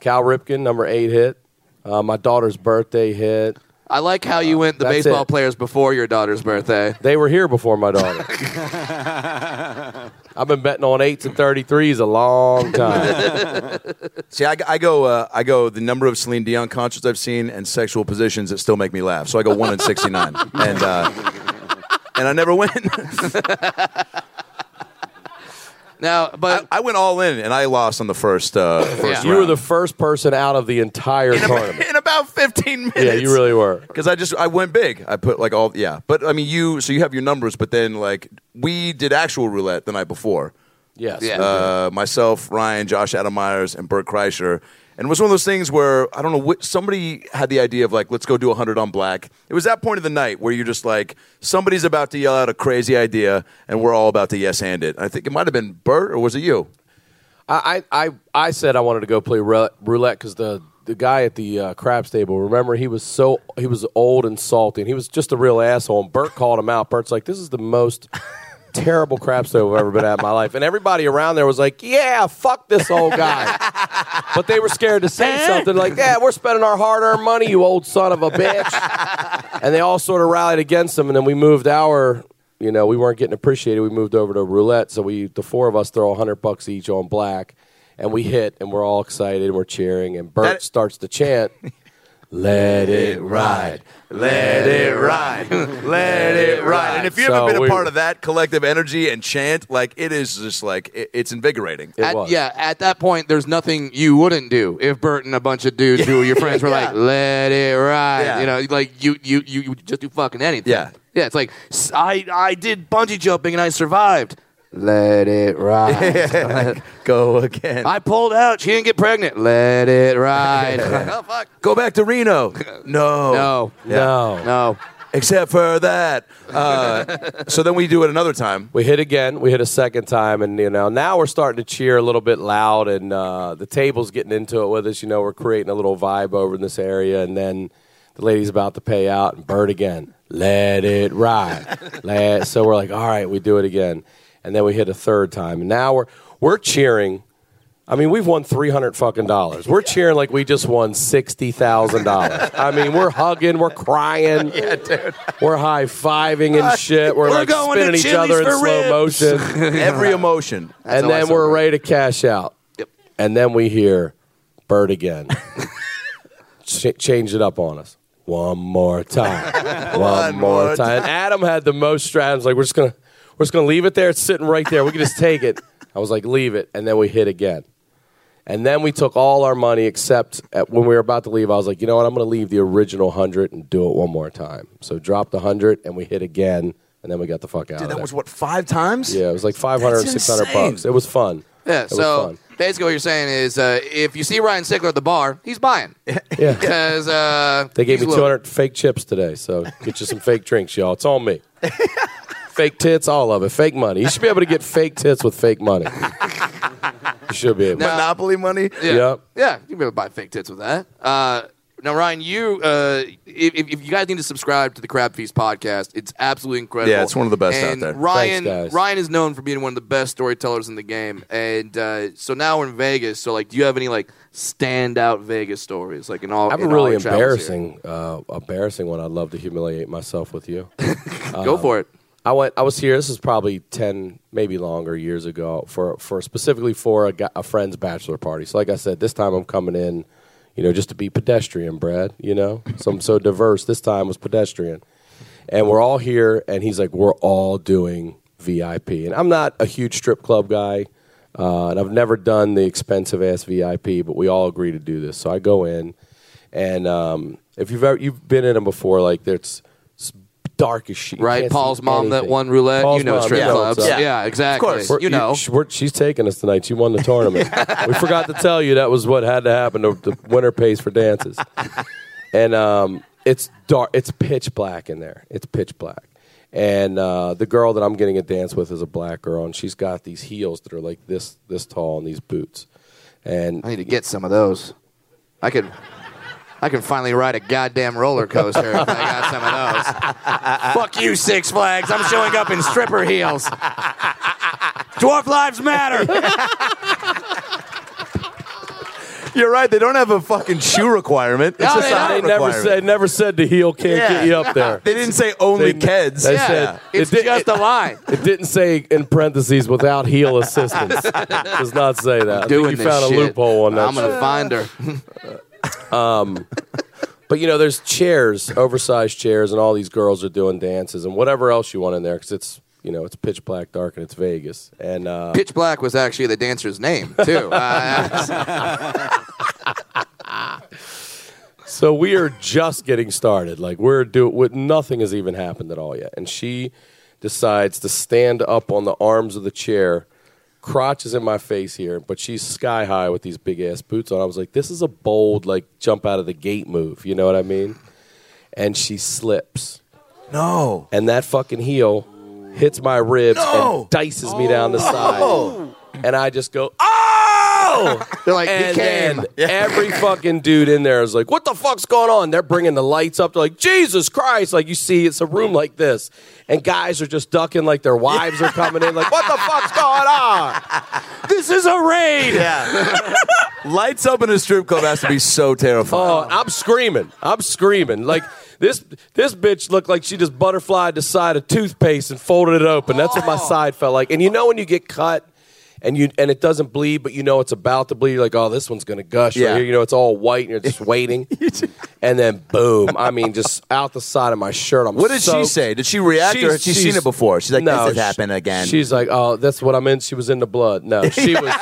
Cal Ripken, number eight hit. Uh, my daughter's birthday hit. I like how you went the That's baseball it. players before your daughter's birthday. They were here before my daughter. I've been betting on eights and 33s a long time. see, I, I go. Uh, I go. The number of Celine Dion concerts I've seen and sexual positions that still make me laugh. So I go one in 69, and uh, and I never win. Now, but I, I went all in, and I lost on the first. Uh, first Yeah. you were the first person out of the entire tournament. in about 15 minutes. Yeah, you really were. Because I just I went big. I put like all yeah. But I mean you so you have your numbers, but then like we did actual roulette the night before. Yes. Yeah. Uh, myself, Ryan, Josh Adam Meyers, and Bert Kreischer. And it was one of those things where I don't know which, somebody had the idea of like let's go do hundred on black. It was that point of the night where you're just like somebody's about to yell out a crazy idea, and we're all about to yes hand it. I think it might have been Bert or was it you? I, I, I said I wanted to go play roulette because the the guy at the uh, craps table. Remember, he was so he was old and salty, and he was just a real asshole. And Bert called him out. Bert's like, "This is the most terrible crap table I've ever been at in my life." And everybody around there was like, "Yeah, fuck this old guy," but they were scared to say something like, "Yeah, we're spending our hard earned money, you old son of a bitch." and they all sort of rallied against him, and then we moved our you know, we weren't getting appreciated. We moved over to roulette, so we the four of us throw a hundred bucks each on black, and we hit, and we're all excited, and we're cheering, and Bert That- starts to chant, "Let it ride, Let it ride, let it ride. And if you've So ever been a we- part of that collective energy and chant, like it is just like it, it's invigorating. It at, was. yeah, at that point, there's nothing you wouldn't do if Bert and a bunch of dudes who were your friends were Yeah. like, "Let it ride," Yeah. you know, like you you you, you would just do fucking anything. Yeah. yeah. It's like I I did bungee jumping and I survived. Let it ride. Go again. I pulled out. She didn't get pregnant. Let it ride. oh fuck. Go back to Reno. No. No. Yeah. No, No. except for that. Uh, so then we do it another time. We hit again. We hit a second time, and you know now we're starting to cheer a little bit loud, and uh, the table's getting into it with us. You know, we're creating a little vibe over in this area, and then the lady's about to pay out, and Bert again. Let it ride. Let, so we're like, all right, we do it again, and then we hit a third time, and now we're we're cheering. I mean, we've won three hundred fucking dollars. We're cheering like we just won sixty thousand dollars. I mean, we're hugging, we're crying, Yeah, dude. we're high fiving and shit. We're, We're like spinning each other in slow ribs. motion, Every emotion. and then we're ready to cash out. Yep. And then we hear Bert again. Ch- change it up on us. One more time. One, more, more time. And Adam had the most strategies. Like we're just gonna we're just gonna leave it there. It's sitting right there. We can just take it. I was like, leave it. And then we hit again. And then we took all our money except at, when we were about to leave. I was like, you know what? I'm going to leave the original hundred and do it one more time. So dropped the hundred and we hit again, and then we got the fuck out. Dude, of that there. was what five times? yeah, it was like 500, That's 600 insane. bucks. It was fun. Yeah, It was so fun. basically what you're saying is uh, if you see Ryan Sickler at the bar, he's buying. Yeah. Because uh, They gave me he's 200 fake chips today, so get you some fake drinks, y'all. It's on me. fake tits, all of it. Fake money. You should be able to get fake tits with fake money. You should be able. Now- Monopoly money? Yeah. Yep. Yeah, you can be able to buy fake tits with that. Uh, now, Ryan, you uh, if, if if you guys need to subscribe to the Crab Feast podcast, it's absolutely incredible. Yeah, it's one of the best out there. Ryan, Thanks, guys. Ryan is known for being one of the best storytellers in the game, and uh, so now we're in Vegas. So, like, do you have any like standout Vegas stories? Like in all, I have in a all really your travels here? embarrassing, uh, embarrassing one. I'd love to humiliate myself with you. Go for it. I went. I was here. This is probably ten, maybe longer years ago for for specifically for a, a friend's bachelor party. So, like I said, this time I'm coming in, you know, just to be pedestrian, Brad. You know, so I'm so diverse. This time was pedestrian, and we're all here. And he's like, we're all doing VIP, and I'm not a huge strip club guy, uh, and I've never done the expensive ass VIP, but we all agree to do this. So I go in, and um, if you've ever you've been in them before, like there's dark as shit. Right, Paul's see mom that won roulette. Paul's you know mom, strip yeah. clubs. Yeah. Yeah, exactly. course. We're- You know. sh- we're- she's taking us tonight. She won the tournament. we forgot to tell you that was what had to happen. The, the winner pays for dances, and um, it's dark. It's pitch black in there. It's pitch black. And uh, the girl that I'm getting a dance with is a black girl, and she's got these heels that are like this this tall and these boots. And I need to get some of those. I could. I can finally ride a goddamn roller coaster if I got some of those. Fuck you, Six Flags. I'm showing up in stripper heels. Dwarf lives matter. You're right. They don't have a fucking shoe requirement. It's No, just they a they never requirement. said never said the heel can't Yeah. get you up there. They didn't say only They- kids. they yeah, said- it's it did- just a line. It didn't say in parentheses without heel assistance. It does not say that. I Doing think you this found a shit. loophole on that. I'm gonna shit. find her. But you know, there's chairs, oversized chairs, and all these girls are doing dances and whatever else you want in there because it's you know it's pitch black, dark, and it's Vegas. And uh, Pitch Black was actually the dancer's name too. Uh, so we are just getting started. Like we're doing, with nothing has even happened at all yet. And she decides to stand up on the arms of the chair. Crotch is in my face here, but she's sky high with these big ass boots on. I was like, this is a bold, like jump out of the gate move. You know what I mean? And she slips. No. and that fucking heel hits my ribs No. and dices me down the oh. side. And I just go, ah! Oh! They're like, and he came. then every fucking dude in there is like, what the fuck's going on? They're bringing the lights up. They're like, Jesus Christ. Like, you see, it's a room like this. And guys are just ducking like their wives are coming in. Like, what the fuck's going on? This is a raid. Yeah. Lights up in a strip club has to be so terrifying. Oh, I'm screaming. I'm screaming. Like this this bitch looked like she just butterflied the side of toothpaste and folded it open. That's what my oh. side felt like. And you know when you get cut and you and it doesn't bleed, but you know it's about to bleed, you're like, oh, this one's gonna gush Yeah. right here. You know, it's all white and you're just waiting. and then boom. I mean, just out the side of my shirt. I'm What did she say? Did she react or had she She's- seen it before? She's like, no, this has happened again. She's like, oh, that's what I'm in. She was in the blood. No, she was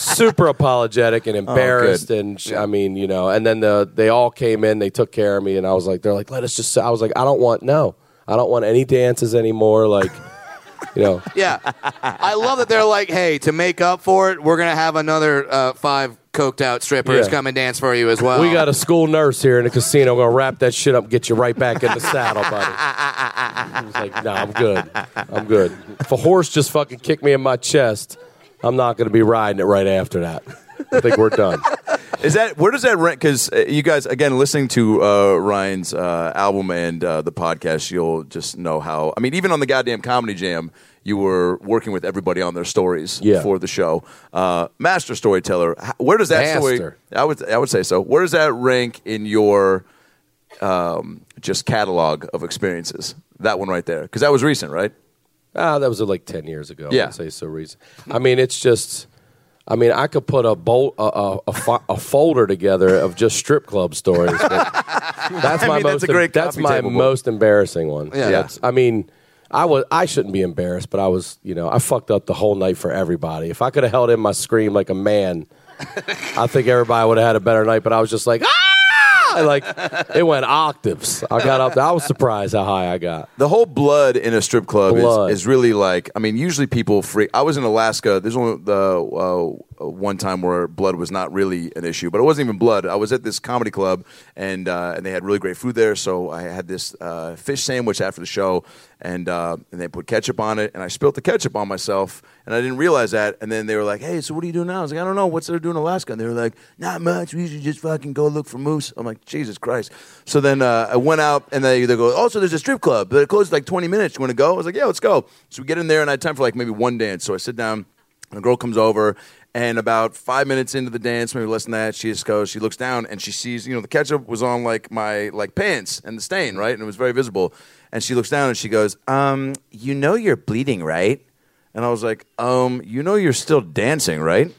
super apologetic and oh, embarrassed, good. and she, I mean, you know, and then the they all came in, they took care of me, and I was like, they're like, let us just. I was like, I don't want no, I don't want any dances anymore. Like, you know, Yeah, I love that they're like, hey, to make up for it, we're gonna have another uh, five coked out strippers Yeah. come and dance for you as well. We got a school nurse here in the casino. We're gonna wrap that shit up and get you right back in the saddle, buddy. Was like, no, I'm good. I'm good. If a horse just fucking kicked me in my chest, I'm not gonna be riding it right after that. I think we're done. Is that where does that rank? Because uh, you guys, again, listening to uh, Ryan's uh, album and uh, the podcast, you'll just know how. I mean, even on the goddamn comedy jam, you were working with everybody on their stories Yeah. for the show. Uh, master storyteller. Where does that story? I would I would say so. Where does that rank in your um, just catalog of experiences? That one right there, because that was recent, right? Ah, that was like ten years ago. Yeah. I'd say so. Reason. I mean, it's just. I mean, I could put a bolt, a, a, a, fo- a folder together of just strip club stories. That's I my mean, most. that's that's my book. most embarrassing one. Yeah. That's, I mean, I was. I shouldn't be embarrassed, but I was. You know, I fucked up the whole night for everybody. If I could have held in my scream like a man, I think everybody would have had a better night. But I was just like, ah! Like it went octaves. I got up. I was surprised how high I got. The whole blood in a strip club Blood. is, is really like. I mean, usually people freak. I was in Alaska. There's only the uh, one time where blood was not really an issue, but it wasn't even blood. I was at this comedy club, and uh, and they had really great food there. So I had this uh, fish sandwich after the show, and uh, and they put ketchup on it, and I spilt the ketchup on myself, and I didn't realize that. And then they were like, "Hey, so what are you doing now?" I was like, "I don't know. What's there to do in Alaska?" And they were like, "Not much. We usually just fucking go look for moose." I'm like, "Jesus Christ!" So then uh, I went out, and they they go, "Oh, there's a strip club, but it closes like 20 minutes. You want to go?" I was like, "Yeah, let's go." So we get in there, and I had time for like maybe one dance. So I sit down, and a girl comes over. And about five minutes into the dance, maybe less than that, she just goes. She looks down and she sees, you know, the ketchup was on like my like pants and the stain, right, and it was very visible. And she looks down and she goes, "Um, you know you're bleeding, right?" And I was like, "Um, you know you're still dancing, right?"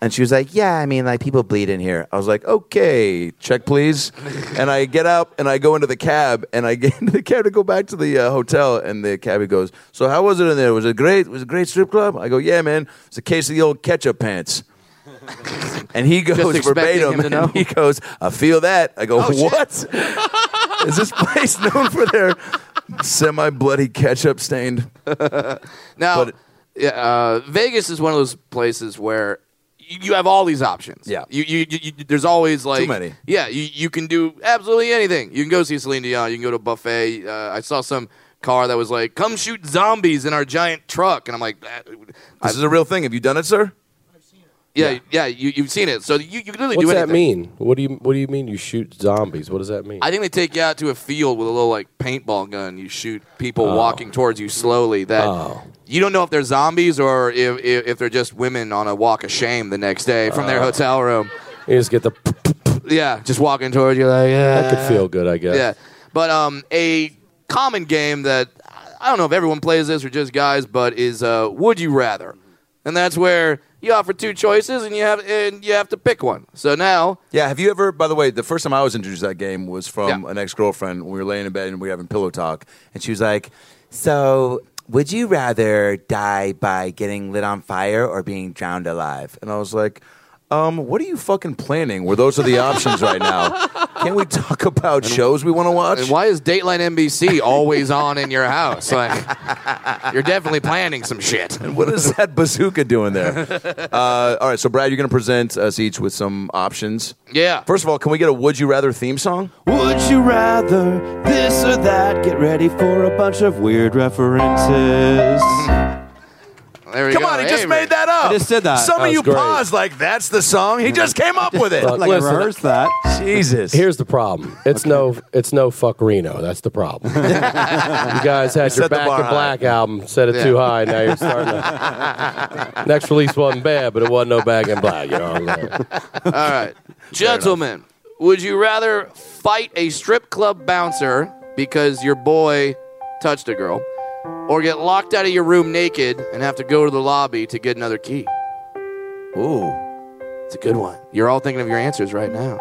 And she was like, "Yeah, I mean, like people bleed in here." I was like, "Okay, check please." and I get up and I go into the cab and I get into the cab to go back to the uh, hotel. And the cabbie goes, "So how was it in there? Was it great? Was it a great strip club?" I go, "Yeah, man. It's a case of the old ketchup pants." and he goes verbatim, him to know. and he goes, "I feel that." I go, Oh, "What? Is this place known for their semi-bloody ketchup stained?" Now, But- yeah, uh, Vegas is one of those places where you, have all these options. Yeah. you, you, you, you- there's always like too many. Yeah, you, you can do absolutely anything. You can go see Celine Dion. You can go to a buffet. Uh, I saw some car that was like, "Come shoot zombies in our giant truck," and I'm like, that- This is a real thing. Have you done it, sir? "Yeah, yeah, you, you've seen it." So you, you can literally What's do that mean? What do you What do you mean you shoot zombies? What does that mean? I think they take you out to a field with a little like paintball gun. You shoot people Oh. walking towards you slowly. That Oh. you don't know if they're zombies or if, if if they're just women on a walk of shame the next day from Oh. their hotel room. you just get the. Yeah, just walking towards you like yeah. That could feel good, I guess. Yeah, but um, a common game that I don't know if everyone plays this or just guys, but is uh, Would You Rather, and that's where you offer two choices and you have and you have to pick one. So now Yeah, have you ever? By the way, the first time I was introduced to that game was from Yeah. an ex girlfriend. We were laying in bed and we were having pillow talk, and she was like, "So, would you rather die by getting lit on fire or being drowned alive?" And I was like, "Um, what are you fucking planning? Where those are the options right now? Can't we talk about shows we want to watch?" And why is Dateline NBC always on in your house? Like, you're definitely planning some shit. And what is that bazooka doing there? Uh, all right, so Brad, you're going to present us each with some options. Yeah. First of all, can we get a "Would You Rather" theme song? Would you rather this or that? Get ready for a bunch of weird references. There we Come go. on, he just Hey, made that up. I just did that. Some That of was you great. paused like that's the song. He mm-hmm. just came up with it. Look, like listen, I rehearsed that. Jesus. Here's the problem. It's no. It's no fuck Reno. That's the problem. you guys had set your the Back bar in Black album, set it Yeah. too high. Now you're starting. To, next release wasn't bad, but it wasn't no Back in Black. You know. What I'm saying? All right. Gentlemen, would you rather fight a strip club bouncer because your boy touched a girl or get locked out of your room naked and have to go to the lobby to get another key? Ooh. It's a good one. You're all thinking of your answers right now.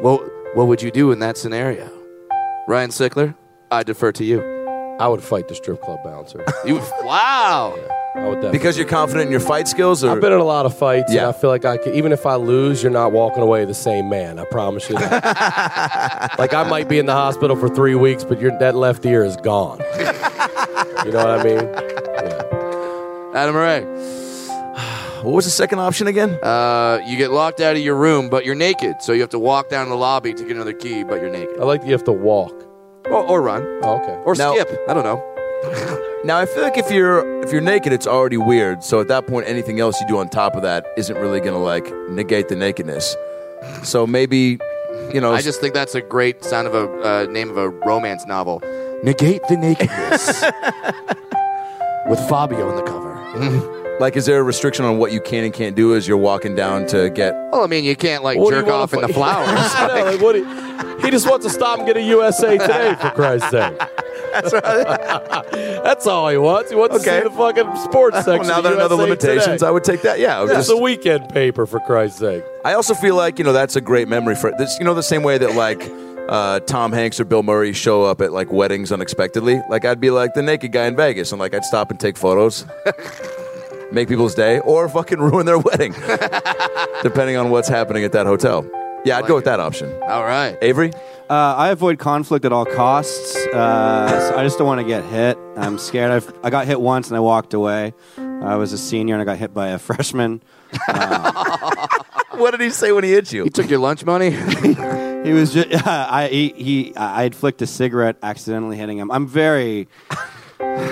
What, what would you do in that scenario? Ryan Sickler, I defer to you. I would fight the strip club bouncer. You wow. I would definitely. Because you're confident in your fight skills, or I've been in a lot of fights, Yeah. and I feel like I could, even if I lose, you're not walking away the same man. I promise you that. like I might be in the hospital for three weeks, but your that left ear is gone. you know what I mean? Yeah. Adam Ray. What was the second option again? Uh, you get locked out of your room, but you're naked, so you have to walk down the lobby to get another key, but you're naked. I like that you have to walk. Or, or run. Oh, okay. Or Now- skip. I don't know. Now I feel like if you're if you're naked, it's already weird. So at that point, anything else you do on top of that isn't really gonna like negate the nakedness. So maybe, you know, I just think that's a great sound of a uh, name of a romance novel. Negate the nakedness. With Fabio in the cover. like, is there a restriction on what you can and can't do as you're walking down to get? Well, I mean, you can't like What jerk off in the flowers. I know, like, what you- he just wants to stop and get a USA Today for Christ's sake. That's That's all he wants. He wants Okay. to see the fucking sports section. Well, now of that I know the USA limitations, Today. I would take that. Yeah, I would It's just- a weekend paper for Christ's sake. I also feel like you know that's a great memory for this. You know, the same way that like uh, Tom Hanks or Bill Murray show up at like weddings unexpectedly. Like I'd be like the naked guy in Vegas, and like I'd stop and take photos, make people's day, or fucking ruin their wedding, depending on what's happening at that hotel. Yeah, I'd go with that option. All right. Avery, Uh, I avoid conflict at all costs. Uh, so I just don't want to get hit. I'm scared. I've, I got hit once and I walked away. I was a senior and I got hit by a freshman. what did he say when he hit you? He took your lunch money. He was just I he, he I had flicked a cigarette accidentally hitting him. I'm very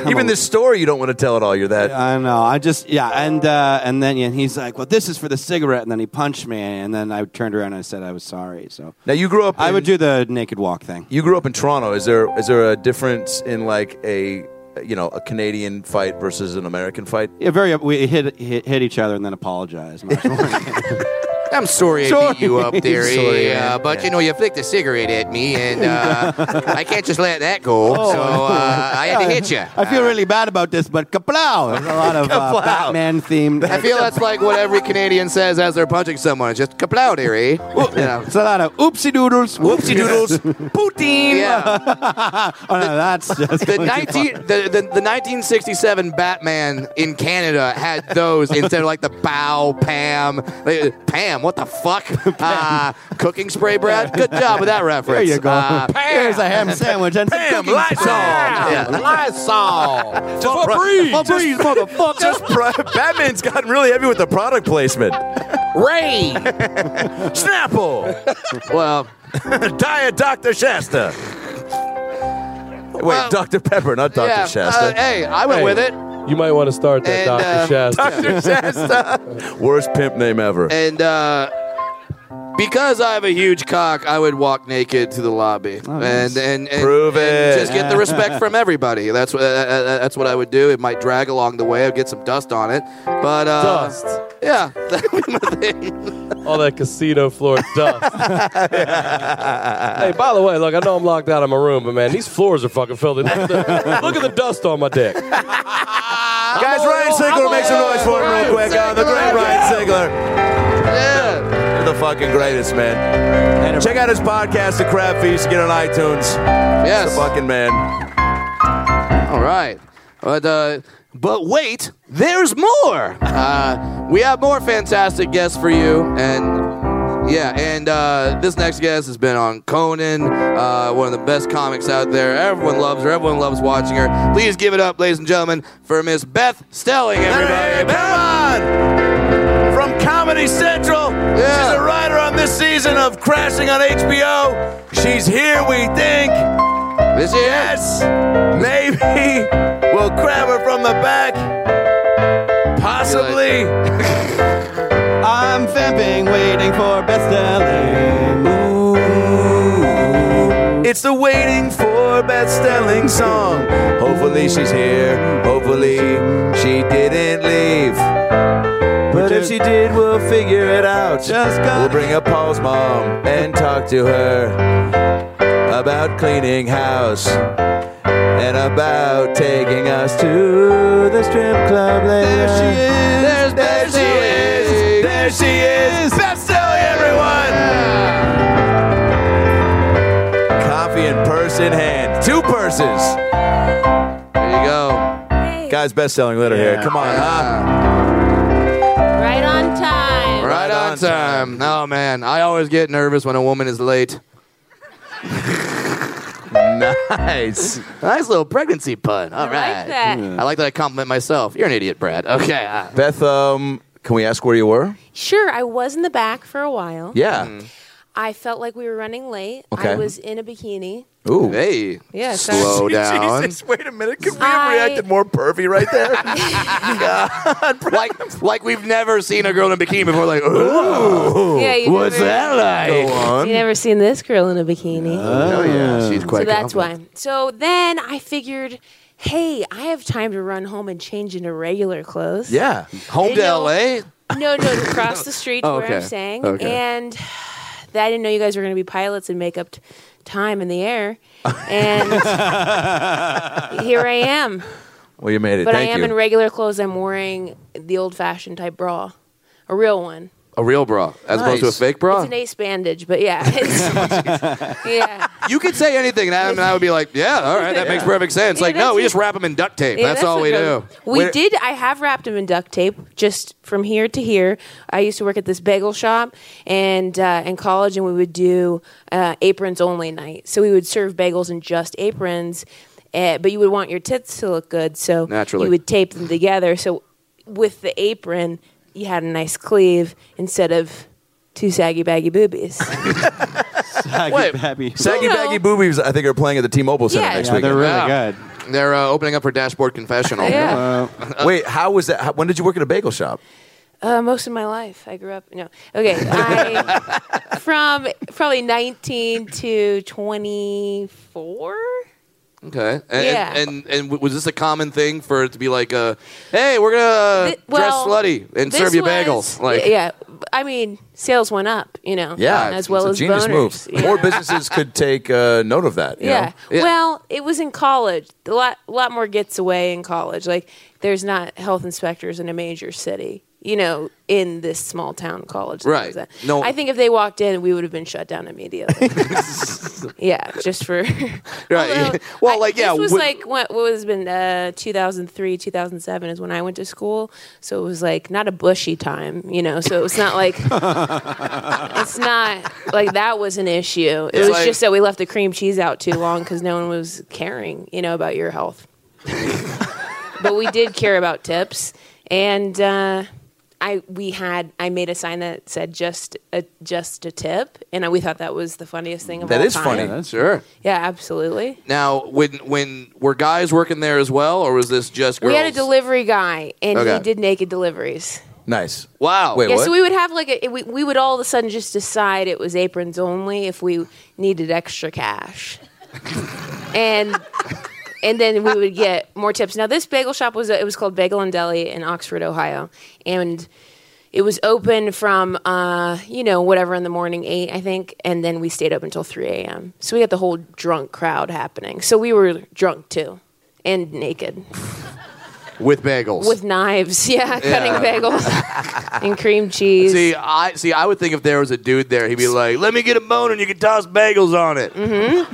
Even this story, you don't want to tell it all. You're that. I know. I just yeah, and uh, and then yeah, and he's like, "Well, this is for the cigarette," and then he punched me, and then I turned around and I said I was sorry. So Now you grew up. I in- would do the naked walk thing. You grew up in Toronto. Is there is there a difference in like a you know a Canadian fight versus an American fight? Yeah, very. We hit hit, hit each other and then apologized. I'm sorry I beat you up, dearie. Sorry, uh, but you know, you flicked a cigarette at me, and uh, I can't just let that go. So uh, I had to hit you. I feel really bad about this, but kaplow! There's a lot of uh, Batman themed. I feel that's like what every Canadian says as they're punching someone. It's just kaplow, dearie. You know. It's a lot of oopsie doodles, oopsie doodles, poutine. Yeah. Oh no, that's just The 19 the, the, the 1967 Batman in Canada had those instead of like the bow Pam Pam what the fuck uh, cooking spray Brad good job with that reference. There you go. Uh, Here's a ham sandwich and some Pam, cooking Lysol. spray. yeah. Lysol. Just Febreze. Febreze, motherfucker. Just pro- Batman's gotten really heavy with the product placement. rain Snapple, well Diet Dr. Shasta. Wait, Well, Dr. Pepper, not Dr. yeah, Shasta. uh, hey I went Hey. with it You might want to start that, And, Dr. uh, Shasta. Dr. Shasta. Worst pimp name ever. and uh because I have a huge cock, I would walk naked to the lobby and, and, and Prove and it. Just get the respect from everybody. That's what uh, uh, that's what I would do. It might drag along the way. I'd get some dust on it, but uh, Dust. Yeah, that would be my thing. All that casino floor dust. hey, by the way, look, I know I'm locked out of my room, but man, these floors are fucking filthy. Look at the, look at the dust on my dick. Guys, Ryan Sickler, make some noise for him real quick. Uh, the great Ryan Sickler. Yeah. You're the fucking greatest, man. Check out his podcast, The Crab Feast. Get on iTunes. Yes. The fucking man. All right. But uh, but wait, there's more. Uh, we have more fantastic guests for you, and yeah, and uh, this next guest has been on Conan, uh, one of the best comics out there. Everyone loves her. Everyone loves watching her. Please give it up, ladies and gentlemen, for Miss Beth Stelling. Hey, Everybody, come on! From Comedy Central. Yeah. She's a writer on this season of Crashing on HBO. She's here, we think. this is Yes. Maybe we'll grab her from the back. Possibly. I'm vamping, waiting for Beth Stelling. It's the waiting for Beth Stelling song. Hopefully she's here. Hopefully she didn't leave. But if she did, we'll figure it out. Just got- We'll bring up Paul's mom and talk to her about cleaning house and about taking us to the strip club later. There she is. There's there she is. There she is. Beth Stelling, everyone. Coffee and purse in hand. Two purses. there you go. Hey, Guys, Beth Stelling litter here. Come on, huh? Right on time. Right on on time. Oh man, I always get nervous when a woman is late. Nice. Nice little pregnancy pun. All I right. like that. I like that I compliment myself. You're an idiot, Brad. Okay. uh, Beth, um, Can we ask where you were? Sure, I was in the back for a while. Yeah. I felt like we were running late. Okay. I was in a bikini. Ooh. Hey, Yeah, slow down. wait a minute. Could we have I- reacted more pervy right there? like, like we've never seen a girl in a bikini before. Like, ooh, Yeah, you what's never, that like? on. You never seen this girl in a bikini. Oh yeah, she's oh. quite. so that's why. So then I figured, hey, I have time to run home and change into regular clothes. yeah. Home to L.A. No, no, across the street to where Okay. I'm staying. Okay. And I didn't know you guys were going to be pilots and make up t- time in the air. And here I am. Well, you made it. But I am you. in regular clothes. I'm wearing the old fashioned type bra, a real one. A real bra, as opposed to a Nice. fake bra. It's an ace bandage, but yeah. It's, yeah. You could say anything, and I, and I would be like, "Yeah, all right, that makes perfect sense." Yeah, like, no, that's we just wrap them in duct tape. Yeah, that's, all what we goes- do. We did. I have wrapped them in duct tape, just from here to here. I used to work at this bagel shop, and uh, in college, and we would do uh, aprons only night. So we would serve bagels in just aprons, uh, but you would want your tits to look good, so Naturally. you would tape them together. So with the apron, you had a nice cleave instead of two saggy baggy boobies. Saggy Wait. babby. Saggy You know. baggy boobies. I think are playing at the T-Mobile Center Yeah. next Yeah, week. they're really Yeah. good. They're uh, opening up for Dashboard Confessional. yeah. Wait, how was that? How, when did you work at a bagel shop? Uh, most of my life, I grew up. No, okay. I, from probably 19 to 24. Okay. And, Yeah. and, and and was this a common thing for it to be like, uh, "Hey, we're gonna uh, Th- well, dress slutty and serve you was- bagels"? Like, yeah, I mean, sales went up. You know, Yeah, as well it's as genius boners. move. Yeah. More businesses could take uh, note of that. you Yeah. know? Yeah. Well, it was in college. A lot, a lot more gets away in college. Like, there's not health inspectors in a major city. You know, in this small town college. Right. No- I think if they walked in, we would have been shut down immediately. yeah, just for. Right. Well, I- like, yeah, This was like what, what was been uh, 2003, 2007 is when I went to school. So it was like not a bushy time, you know. So it was not like it's not like that was an issue. It was like- just that we left the cream cheese out too long because no one was caring, you know, about your health. but we did care about tips, and uh, I we had I made a sign that said just a just a tip, and we thought that was the funniest thing of That all is time. funny. Yeah, that's sure. Yeah, absolutely. Now, when when were guys working there as well, or was this just girls? We had a delivery guy, and Okay. he did naked deliveries. Nice. Wow. Wait, Yeah, what? so we would have like a, we, we would all of a sudden just decide it was aprons only if we needed extra cash, and and then we would get more tips. Now this bagel shop was it was called Bagel and Deli in Oxford, Ohio, and it was open from uh, you know whatever in the morning eight I think, and then we stayed up until three a.m. So we got the whole drunk crowd happening. So we were drunk too, and naked with bagels. with knives, yeah, cutting bagels and cream cheese. See, I see. I would think if there was a dude there, he'd be like, "Let me get a bone and you can toss bagels on it." Mm-hmm.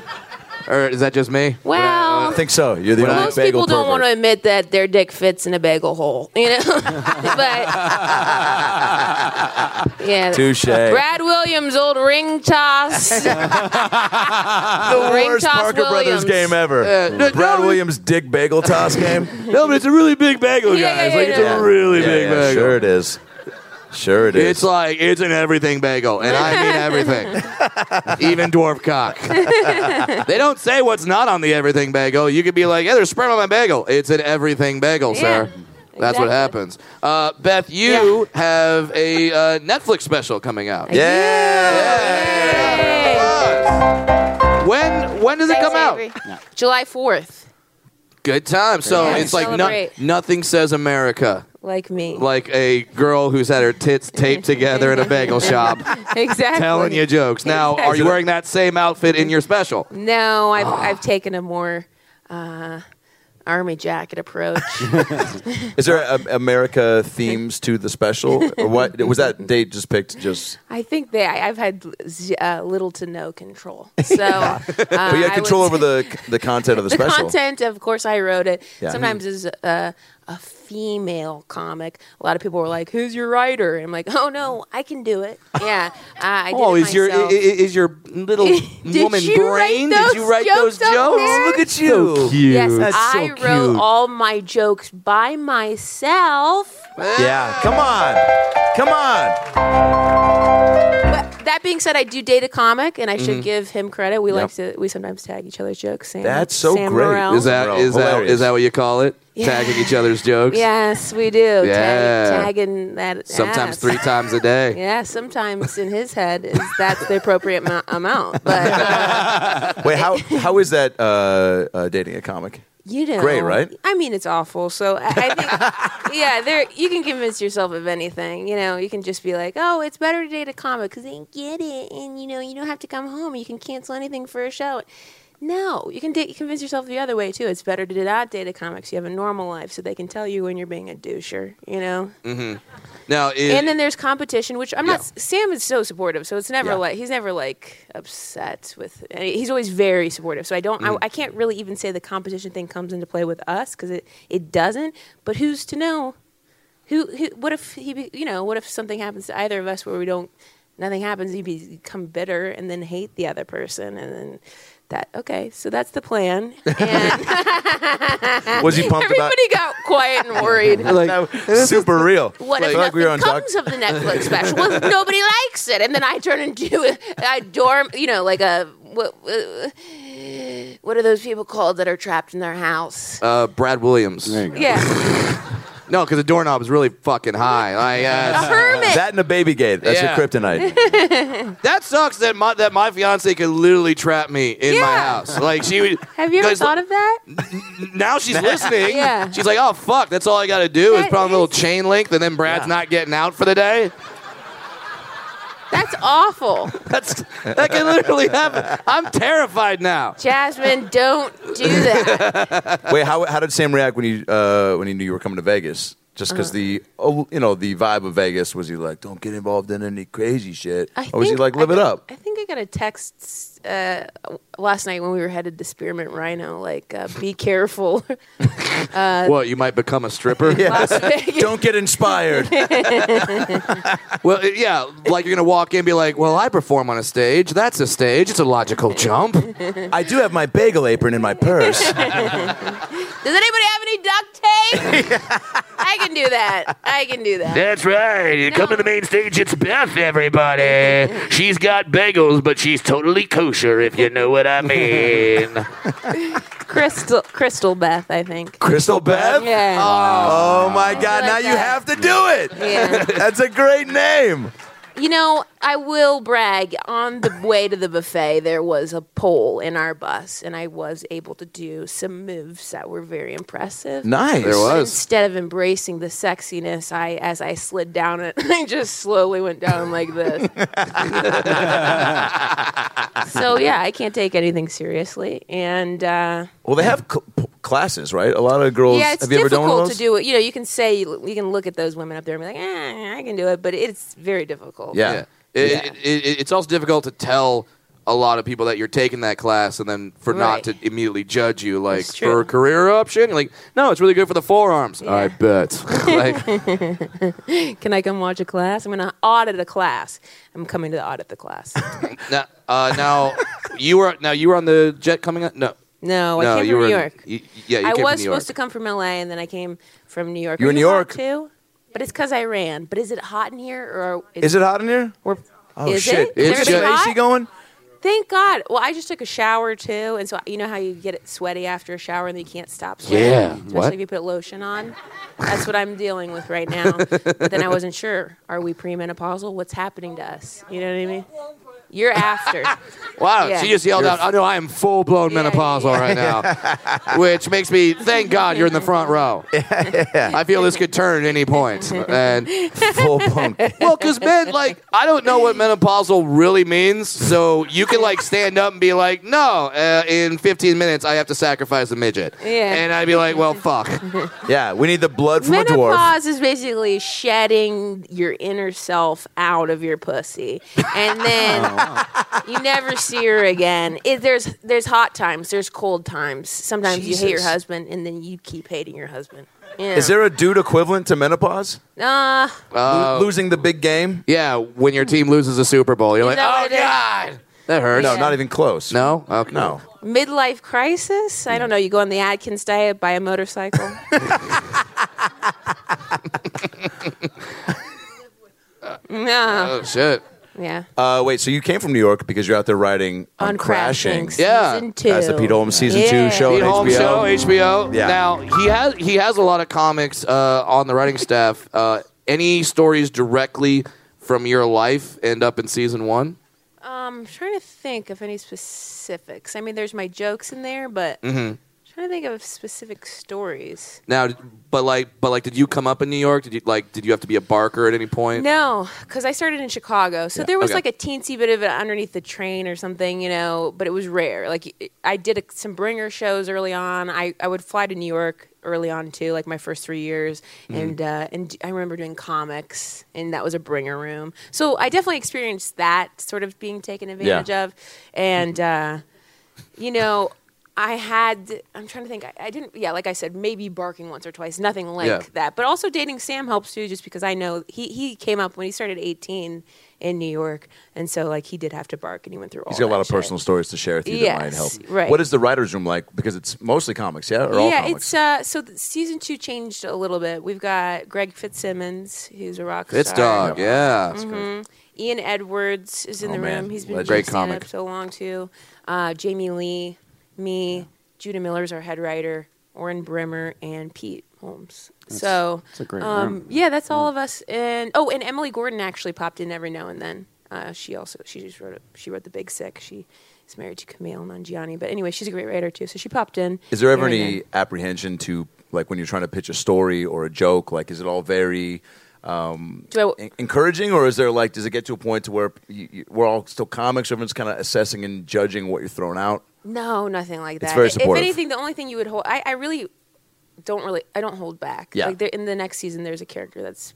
Or is that just me? well, uh, I think so. You're the only Most bagel people don't want to pervert. admit that their dick fits in a bagel hole, you know. but yeah, Touche. Brad Williams, old ring toss. the Ring worst toss Parker Brothers game ever. Uh, no, Brad no, Williams dick bagel toss game. No, but it's a really big bagel, Yeah, guys. yeah, like yeah, it's yeah. a really Yeah, big yeah, bagel. Sure it is. Sure it is. It's like it's an everything bagel, and I mean everything, even dwarf cock. they don't say what's not on the everything bagel. You could be like, "Yeah, there's sperm on my bagel." It's an everything bagel, Yeah, sir. That's what exactly. happens. Uh, Beth, you have a uh, Netflix special coming out. yeah. When when does it come out? July fourth, Good time. So Yeah, it's like no, celebrate. nothing says America like me. like a girl who's had her tits taped together in a bagel shop exactly. telling you jokes. Now, are you wearing that same outfit in your special? No, I've I've taken a more uh, army jacket approach. Is there a, America themes to the special, or what? Was that date just picked? Just I think they. I, I've had z- uh, little to no control. So, uh, but you had control would- over the the content of the, the special. content. Of course, I wrote it. Yeah. Sometimes as a, a female comic, a lot of people were like, "Who's your writer?" And I'm like, "Oh no, I can do it." Yeah, uh, I did Oh, it is your myself. i- i- is your little woman you brain? those Did you write jokes those up jokes? there? Look at you. Yes, That's so I wrote cute. all my jokes by myself. Yeah, come on. Come on. But that being said, I do date a comic, and I should Mhm. give him credit. We Yep. like to we sometimes tag each other's jokes. Sam, That's so Sam great. Morril. Is that is that Hilarious. is that what you call it? Yeah. Tagging each other's jokes. Yes, we do. Yeah. Tag, tagging that. Sometimes ass. three times a day. Yeah, sometimes in his head is that's the appropriate mo- amount, but uh, Wait, how how is that uh, uh, dating a comic? You know, Great, right? I mean, it's awful. So I, I think, yeah, there you can convince yourself of anything. You know, you can just be like, oh, it's better to date a comic because they get it, and you know, you don't have to come home. You can cancel anything for a show. No, you can convince yourself the other way too. It's better to not date a comic so you have a normal life, so they can tell you when you're being a doucher. You know. Mm-hmm. Now, is, and then there's competition, which I'm not. Sam is so supportive, so it's never Yeah. like he's never like upset with. He's always very supportive. So I don't. Mm. I, I can't really even say the competition thing comes into play with us because it it doesn't. But who's to know? Who, who? What if he? You know, what if something happens to either of us where we don't? Nothing happens. You become bitter and then hate the other person, and then that. Okay, so that's the plan. Was he pumped about- Everybody got quiet and worried. like super real. What Like, if like we were on nothing doc- comes of the Netflix special? What if nobody likes it? And then I turn into a, a dorm, you know, like a what, uh, what are those people called that are trapped in their house? uh, Brad Williams. Yeah, No, because the doorknob is really fucking high. Like, uh, a hermit. That and a baby gate. That's Yeah. your kryptonite. That sucks that my that my fiance could literally trap me in my Yeah. house. Like she would. Have you ever guys, thought of that? Now she's listening. Yeah. She's like, oh fuck, that's all I got to do is That put on a little is- chain link, and then Brad's not getting out for the day. That's awful. That's that can literally happen. I'm terrified now. Jasmine, don't do that. Wait, how how did Sam react when he uh, when he knew you were coming to Vegas? Just because Uh. the oh, you know the vibe of Vegas was he like don't get involved in any crazy shit, I or was he like live I it got- up? I think I got a text uh, last night when we were headed to Spearmint Rhino, like, uh, be careful. uh, What? You might become a stripper? Las Don't get inspired. Well, yeah, like you're gonna walk in and be like, "Well, I perform on a stage. That's a stage. It's a logical jump." I do have my bagel apron in my purse. Does anybody have any duct tape? I can do that. I can do that. That's right. You Come to the main stage. It's Beth, everybody. She's got bagels, but she's totally kosher, if you know what I mean. Crystal, Crystal Beth, I think. Crystal Beth? Yeah. Oh, my God! like now you have to do it. Yeah. That's a great name. You know, I will brag. On the way to the buffet, there was a pole in our bus, and I was able to do some moves that were very impressive. Nice. There was. Instead of embracing the sexiness, I, as I slid down it, I just slowly went down like this. so yeah, I can't take anything seriously, and uh, Well, they have cl- p- classes, right? A lot of girls. yeah, it's have you ever done one of difficult those? to do it. You know, you can say you can look at those women up there and be like, eh, I can do it, but it's very difficult. Yeah. Yeah. It, Yeah. It, it, it's also difficult to tell a lot of people that you're taking that class and then for not to immediately judge you like for a career option you're like no it's really good for the forearms i bet like Can I come watch a class? I'm going to audit a class. I'm coming to audit the class. now, uh, now you were now you were on the jet coming up no No, no I came you from were New York. you- yeah you I came was from New York. supposed to come from LA, and then I came from New York. You Are in New hot York? too? But it's because I ran. But is it hot in here, or Is it hot in here? Or, Oh is shit! it? It's Is Is everybody the hot? AC going? Thank God. Well, I just took a shower too, and so you know how you get it sweaty after a shower and then you can't stop sweating. Yeah. Especially What? if you put lotion on. That's what I'm dealing with right now. But then I wasn't sure. Are we premenopausal? What's happening to us? You know what I mean? You're after. Wow, Yeah. she just yelled out, "I know I am full blown Yeah, menopausal right now," which makes me thank God you're in the front row. I feel this could turn at any point. point, and full blown. well, because men like I don't know what menopausal really means, so you can like stand up and be like, "No, uh, in 15 minutes I have to sacrifice a midget," Yeah. and I'd be like, "Well, fuck." Yeah, we need the blood from a dwarf. Menopause is basically shedding your inner self out of your pussy, and then Oh, you never see her again. It, there's there's hot times, there's cold times. Sometimes you hate your husband, and then you keep hating your husband. Yeah. Is there a dude equivalent to menopause? Uh, Uh, Lo- losing the big game? yeah, when your team loses a Super Bowl, you're Is like, "Oh what it is?" God, that hurts." No, Yeah. not even close. No, okay. No. midlife crisis? I don't know. You go on the Atkins diet, buy a motorcycle. No. Oh shit. Yeah. Uh, wait, so you came from New York because you're out there writing on, On Crashing. Crashing, Yeah. season two. That's the Pete Holmes season Yeah. two show Pete on Holmes HBO. show, HBO. Yeah. Now he has he has a lot of comics uh, on the writing staff. Uh, any stories directly from your life end up in season one? Um, I'm trying to think of any specifics. I mean, there's my jokes in there, but Mm-hmm. Trying to think of specific stories. Now, but like, but like, did you come up in New York? Did you like? Did you have to be a Barker at any point? No, because I started in Chicago, so there was Okay. like a teensy bit of it underneath the train or something, you know. But it was rare. Like I did a, some bringer shows early on. I, I would fly to New York early on too, like my first three years, and uh, and I remember doing comics, and that was a bringer room. So I definitely experienced that sort of being taken advantage of, and uh, you know. I had. I'm trying to think. I, I didn't. Yeah, like I said, maybe barking once or twice. Nothing like Yeah. that. But also dating Sam helps too, just because I know he he came up when he started 18 in New York, and so like he did have to bark, and he went through all. He's got a lot of shit. personal stories to share with you that might help. Right. What is the writer's room like? Because it's mostly comics, yeah? Or all yeah, comics? it's uh. So the season two changed a little bit. We've got Greg Fitzsimmons, who's a rock It's star. dog. Yeah. Mhm. Ian Edwards is in Oh, the man. room. He's been Great comic. so long too. Uh, Jamie Lee, me, Judah Miller's our head writer, Oren Brimer, and Pete Holmes. so that's a great um, yeah, that's all of us. And oh, and Emily Gordon actually popped in every now and then. Uh, she also she just wrote a, she wrote the Big Sick. She is married to Kumail Nanjiani, but anyway, she's a great writer too. So she popped in. Is there ever any now- apprehension to, like, when you're trying to pitch a story or a joke? Like, is it all very um, Do I, en- encouraging, or is there like, does it get to a point to where you, you, we're all still comics? Everyone's kind of assessing and judging what you're throwing out. No, nothing like that. It's very If anything, the only thing you would hold, I, I really don't really, I don't hold back. Yeah. Like there, in the next season, there's a character that's,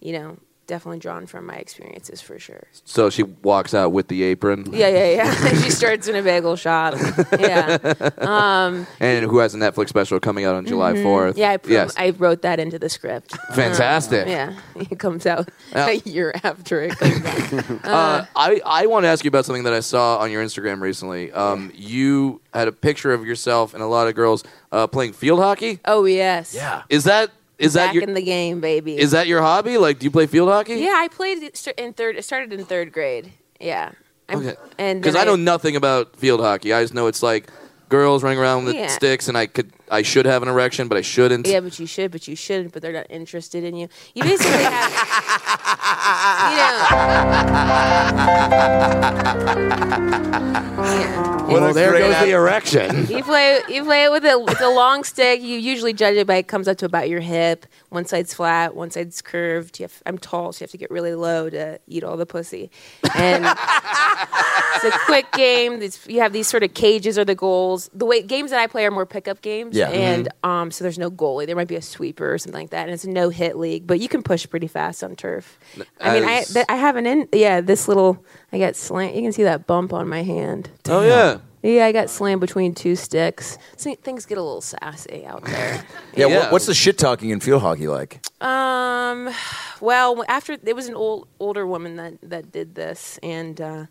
you know, definitely drawn from my experiences for sure. So she walks out with the apron. Yeah, yeah, yeah. she starts in a bagel shop. Yeah, And who has a Netflix special coming out on July 4th? Mm-hmm. yeah. I, prom- yes. I wrote that into the script. Fantastic. Yeah, it comes out Yeah. a year after it comes out. Uh, I, I want to ask you about something that I saw on your Instagram recently. Um, you had a picture of yourself and a lot of girls uh, playing field hockey. Oh yes. Yeah. Is that is that Back your in the game, baby. is that your hobby? Like, do you play field hockey? Yeah, I played in third. It started in third grade. Yeah. I'm- Okay. And Because then I know nothing about field hockey. I just know it's like girls running around with Yeah. sticks, and I could I should have an erection, but I shouldn't. Yeah, but you should, but you shouldn't, but they're not interested in you. You basically have, you know. Yeah. What well, there goes act- the erection. You play, you play it with a, it's a long stick. You usually judge it by it comes up to about your hip. One side's flat, one side's curved. You have, I'm tall, so you have to get really low to eat all the pussy. And it's a quick game. It's, you have these sort of cages are the goals. The way games that I play are more pickup games, Yeah. And um, so there's no goalie. There might be a sweeper or something like that, and it's a no hit league. But you can push pretty fast on turf. I mean, I As- th- I have an in yeah this little I got slant. You can see that bump on my hand. oh yeah. Yeah, I got slammed between two sticks. So things get a little sassy out there. Yeah, Yeah. What, what's the shit talking in field hockey like? um, well, after it was an old older woman that that did this, and uh,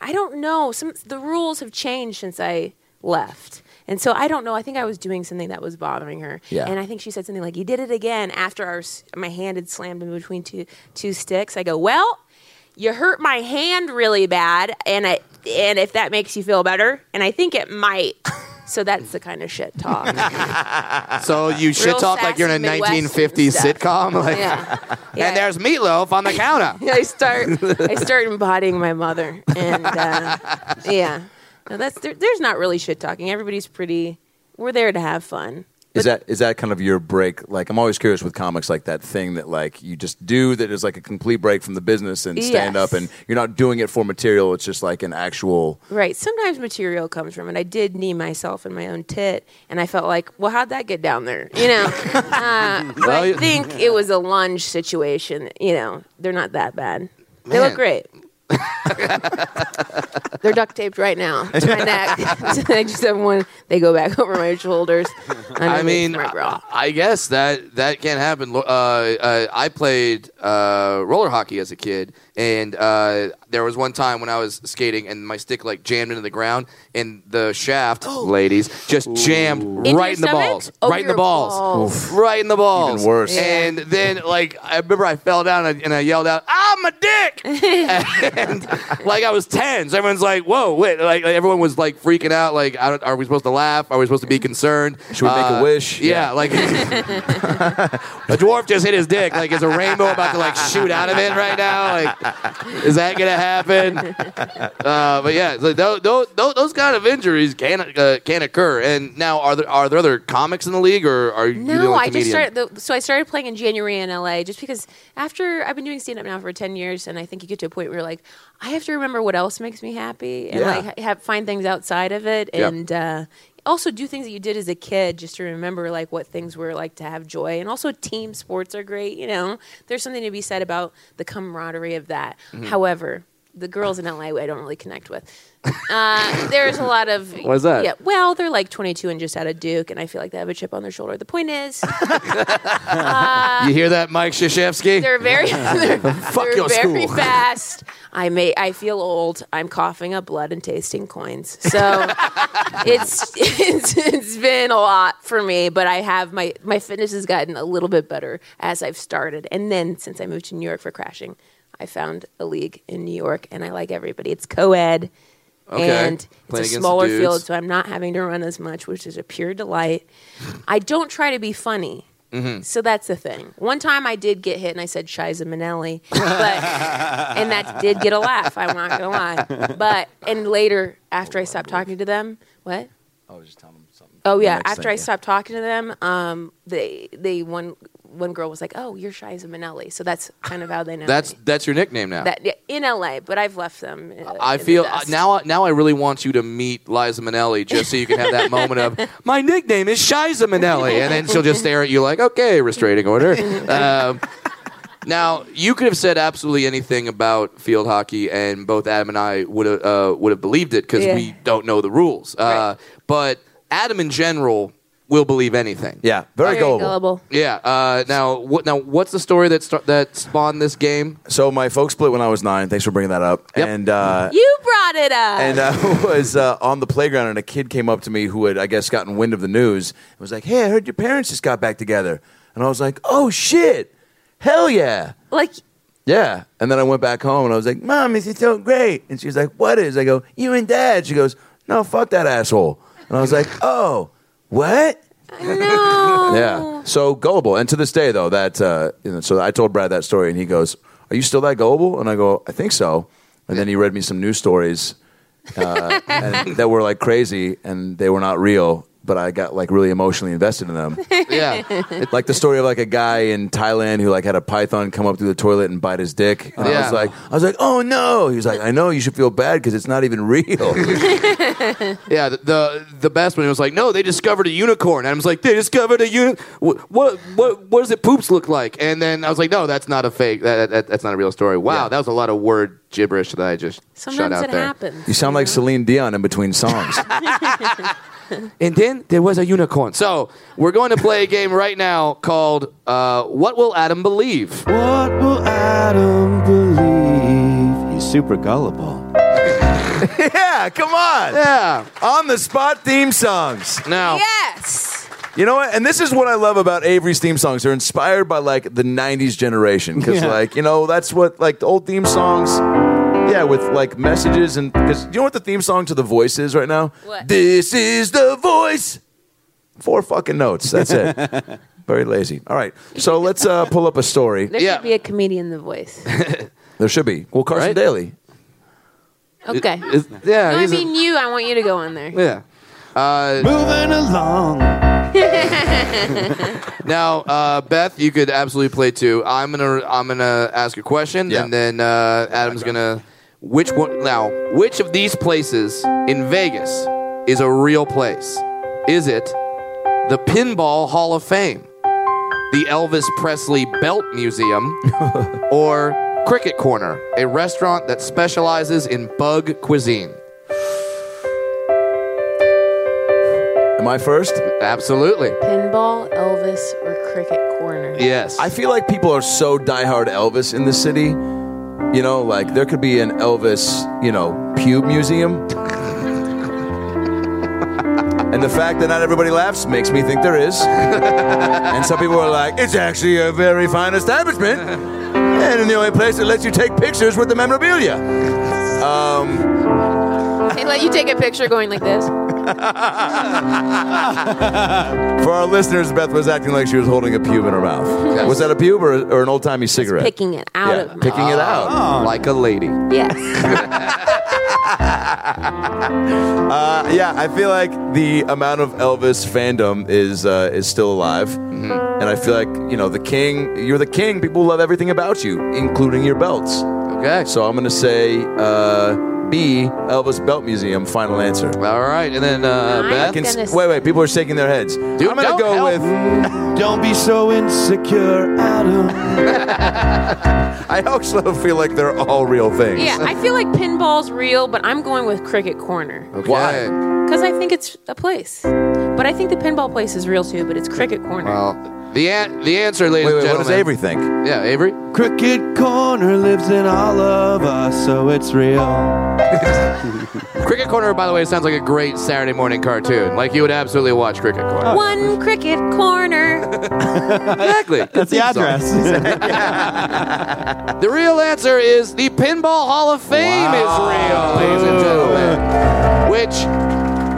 I don't know. Some the rules have changed since I left. And so I don't know. I think I was doing something that was bothering her. Yeah. And I think she said something like, "You did it again." After our my hand had slammed in between two two sticks, I go, "Well, you hurt my hand really bad, and I and if that makes you feel better, and I think it might." So that's the kind of shit talk. So you shit talk like you're in a Midwestern 1950s stuff. sitcom, like, yeah. yeah. and there's meatloaf on the counter. I start I start embodying my mother, and uh, yeah, no, that's there, there's not really shit talking. Everybody's pretty. We're there to have fun. Is that is that kind of your break? Like, I'm always curious with comics, like that thing that like you just do that is like a complete break from the business and stand Yes. up, and you're not doing it for material. It's just like an actual. Right. Sometimes material comes from it. I did knee myself in my own tit, and I felt like, well, how'd that get down there? You know. uh, but Well, I you- think it was a lunge situation. You know, they're not that bad. They Man. look great. They're duct taped right now to my neck. I just have one. They go back over my shoulders. I mean, my bra. I I guess that that can't happen. Uh, uh, I played uh, roller hockey as a kid, And uh, there was one time when I was skating and my stick like jammed into the ground, and the shaft, ladies, just jammed right your in the stomach? balls, Oh, right in the balls, balls. right in the balls. Even worse. And then like I remember I fell down and, and I yelled out, "I'm a dick!" and like I was ten, so everyone's like, "Whoa, wait!" Like, like, everyone was like freaking out. Like, I don't, are we supposed to laugh? Are we supposed to be concerned? Should we make a Uh, wish? Yeah, like a dwarf just hit his dick. Like, is a rainbow about to like shoot out of it right now? Like, is that gonna happen? Uh, but yeah, so those, those, those kind of injuries can uh, can occur. And now, are there are there other comics in the league, or are you No, I just started. The, so I started playing in January in LA, just because after I've been doing stand up now for ten years, and I think you get to a point where you're like, I have to remember what else makes me happy, and Yeah. like ha- have find things outside of it, Yep. and uh, also do things that you did as a kid, just to remember like what things were like to have joy, and also team sports are great. You know, there's something to be said about the camaraderie of that. Mm-hmm. However. The girls in LA, I don't really connect with. Uh, there's a lot of. Why is that? Yeah, well, they're like 22 and just out of Duke, and I feel like they have a chip on their shoulder. The point is, you hear that, Mike Krzyzewski? they're very they're, they're your very school. fast. I may I feel old. I'm coughing up blood and tasting coins. So it's, it's it's been a lot for me, but I have my my fitness has gotten a little bit better as I've started. And then since I moved to New York for crashing, I found a league in New York and I like everybody. It's co-ed. Okay. And Playing it's a smaller dudes. field, so I'm not having to run as much, which is a pure delight. I don't try to be funny. Mm-hmm. So that's the thing. One time I did get hit and I said Shiza Minnelli, but and that did get a laugh. I'm not gonna lie. But and later after I stopped talking to them, what? I was just telling them something. Oh yeah, after thing, I yeah. stopped talking to them, um, they they one one girl was like, "Oh, you're Shiza Minnelli," so that's kind of how they know. That's me. that's your nickname now. that yeah, in LA, but I've left them. uh, I in feel uh, now. Now I really want you to meet Liza Minnelli, just so you can have that moment of my nickname is Shiza Minnelli, and then she'll just stare at you like, okay, restraining order. Um, now you could have said absolutely anything about field hockey, and both Adam and I would have uh, would have believed it because Yeah. we don't know the rules. Uh, But Adam in general will believe anything. Yeah, very, Very gullible. gullible. Yeah. Uh, now, what? Now, what's the story that sta- that spawned this game? So my folks split when I was nine. Thanks for bringing that up. Yep. And uh, You brought it up. and I was uh, on the playground, and a kid came up to me who had, I guess, gotten wind of the news. and was like, "Hey, I heard your parents just got back together." And I was like, "Oh shit, hell yeah, like yeah." And then I went back home, and I was like, "Mom, is it so great?" And she was like, "What is?" I go, "You and Dad." She goes, "No, fuck that asshole." And I was like, "Oh, what?" no. Yeah. So gullible. And to this day, though, that uh, you know, so I told Brad that story, and he goes, "Are you still that gullible?" And I go, "I think so." And then he read me some news stories uh, and that were like crazy, and they were not real. But I got like really emotionally invested in them. Yeah. like the story of like a guy in Thailand who like had a python come up through the toilet and bite his dick. And I Yeah. was like, I was like, oh no. He was like, I know you should feel bad because it's not even real. Yeah, the, the the best one was like, no, they discovered a unicorn. And I was like, they discovered a uni. What what what, what does it poops look like? And then I was like, no, that's not a fake. That, that that's not a real story. Wow, Yeah. that was a lot of word gibberish that I just shut Sometimes out it there. happens. you sound like Celine Dion in between songs. And then there was a unicorn. So we're going to play a game right now called uh, "What Will Adam Believe?" What will Adam believe? He's super gullible. yeah, come on. Yeah. On the spot theme songs. Now, Yes. You know what? And this is what I love about Avery's theme songs. They're inspired by like the '90s generation because, Yeah. like, you know, that's what like the old theme songs. Yeah, with like messages and because you know what the theme song to The Voice is right now? What? This is the voice. Four fucking notes. That's it. Very lazy. All right, so let's uh, pull up a story. There Yeah. should be a comedian the voice. There should be. Well, Carson Right? Daly. Okay. is- yeah, no, I he's a- mean you. I want you to go on there. yeah. Uh, Moving along. Now, uh, Beth, you could absolutely play too. I'm gonna I'm gonna ask a question, Yeah. and then uh, Adam's gonna. Which one? Now, which of these places in Vegas is a real place? Is it the Pinball Hall of Fame, the Elvis Presley Belt Museum, or Cricket Corner, a restaurant that specializes in bug cuisine? Am I first? Absolutely. Pinball, Elvis, or Cricket Corner. Yes. I feel like people are so diehard Elvis in the city You know, like there could be an Elvis, you know, pube museum. And the fact that not everybody laughs makes me think there is. and some people are like, it's actually a very fine establishment. And the only place that lets you take pictures with the memorabilia. Um, They let you take a picture going like this. for our listeners, Beth was acting like she was holding a pube in her mouth. Was that a pube or, or an old timey cigarette? Picking it out yeah, of picking it out. like a lady. Yes. Uh, yeah, I feel like the amount of Elvis fandom is uh, is still alive, and I feel like you know the king. You're the king. People love everything about you, including your belts. Okay. So I'm gonna say uh, B. Elvis Belt Museum. Final answer. All right, and then uh, I'm Beth. I can s- s- wait, wait. People are shaking their heads. I'm gonna don't go help. with. Don't be so insecure, Adam. I also feel like they're all real things. Yeah, I feel like pinball's real, but I'm going with Cricket Corner Okay. Why? because I think it's a place. But I think the pinball place is real too. But it's Cricket Corner. Well, the an- the answer, ladies Wait, and wait. What gentlemen. does Avery think? Yeah, Avery. Cricket Corner lives in all of us, so it's real. Cricket Corner, by the way, sounds like a great Saturday morning cartoon. Like you would absolutely watch Cricket Corner. One Cricket Corner. Exactly. That's the address. The real answer is the Pinball Hall of Fame is real, ladies and gentlemen. Which,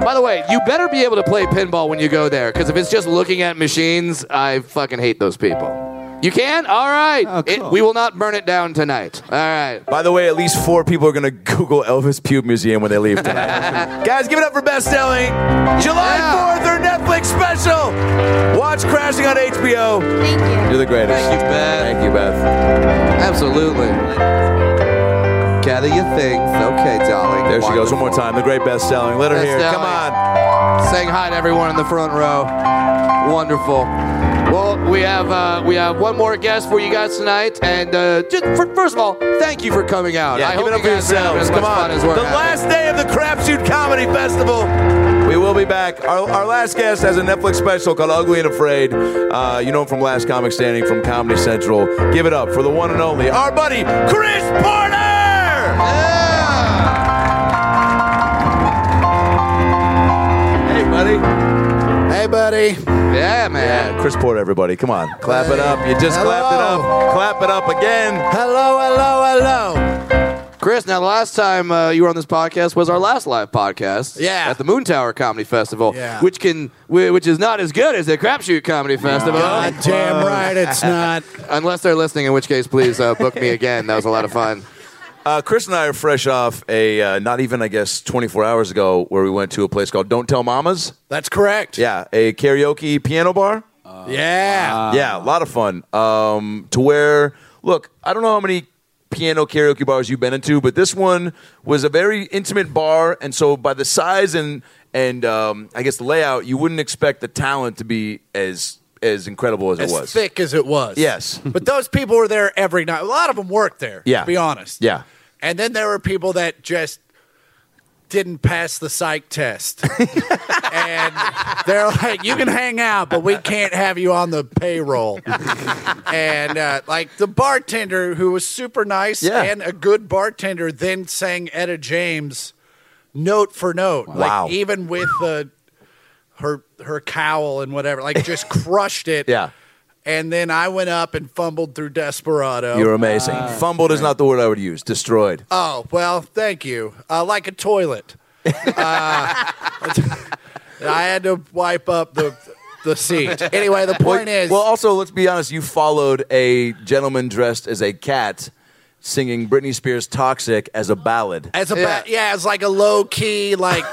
by the way, you better be able to play pinball when you go there, because if it's just looking at machines, I fucking hate those people. You can? All right. Oh, It- we will not burn it down tonight. All right. By the way, at least four people are gonna Google Elvis Pube Museum when they leave tonight. Guys, give it up for Beth Stelling July Yeah. 4th, our Netflix special. Watch Crashing on HBO. Thank you. You're the greatest. Thank you, Beth. Thank you, Beth. Absolutely. Gather your things. Okay, darling. There she goes one more time. The great Beth Stelling. Let her Best hear. it. Come selling. on. saying hi to everyone in the front row. Wonderful. Well, we have uh, we have one more guest for you guys tonight, and uh, just for, first of all, thank you for coming out. Yeah, I give hope it up you for guys are having yourselves. as much Come fun on. as we're The having. last day of the Crapshoot Comedy Festival. We will be back. Our, our last guest has a Netflix special called Ugly and Afraid. Uh, you know him from Last Comic Standing from Comedy Central. Give it up for the one and only, our buddy, Chris Porter! Hey, buddy. Hey, buddy. Yeah, man. Yeah, Chris Porter, everybody. Come on. Clap it up. You just Hello. clapped it up. Clap it up again. Hello, hello, hello. Chris, now the last time uh, you were on this podcast was our last live podcast. Yeah. At the Moontower Comedy Festival, Yeah. which can which is not as good as the Crapshoot Comedy Festival. God damn right it's not. Unless they're listening, in which case, please uh, book me again. That was a lot of fun. Uh, Chris and I are fresh off a, uh, not even, I guess, 24 hours ago, where we went to a place called Don't Tell Mamas. That's correct. Yeah, a karaoke piano bar. Yeah. yeah, a lot of fun. Um, to where, look, I don't know how many piano karaoke bars you've been into, but this one was a very intimate bar, and so by the size and and um, I guess the layout, you wouldn't expect the talent to be as as incredible as, as it was. As thick as it was. Yes. but those people were there every night. A lot of them worked there. Yeah. To be honest. Yeah. And then there were people that just didn't pass the psych test. and they're like, you can hang out, but we can't have you on the payroll. and uh, like the bartender, who was super nice Yeah. and a good bartender, then sang Etta James note for note. Wow. Like even with the her her cowl and whatever, like just crushed it. Yeah. And then I went up and fumbled through Desperado. You're amazing. Fumbled is not the word I would use. Destroyed. Oh well, thank you. Uh, like a toilet. Uh, I had to wipe up the the seat. Anyway, the point well, is, well, also let's be honest. You followed a gentleman dressed as a cat singing Britney Spears' "Toxic" as a ballad. as a Yeah. ba- yeah, it's like a low key, like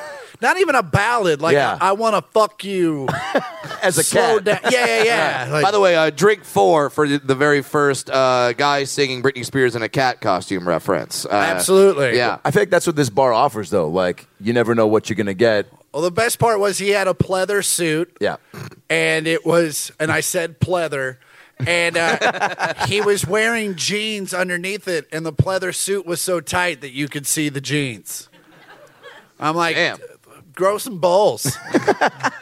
not even a ballad. Like Yeah. I, want to fuck you. As a Slow cat. down. Yeah, yeah, yeah. Like, By the way, uh, drink four for the, the very first uh, guy singing Britney Spears in a cat costume reference. Uh, Absolutely. Yeah. I think that's what this bar offers, though. Like you never know what you're gonna get. well, the best part was he had a pleather suit. Yeah. and it was, and I said pleather, and uh, he was wearing jeans underneath it, and the pleather suit was so tight that you could see the jeans. I'm like, Damn. Grow some balls.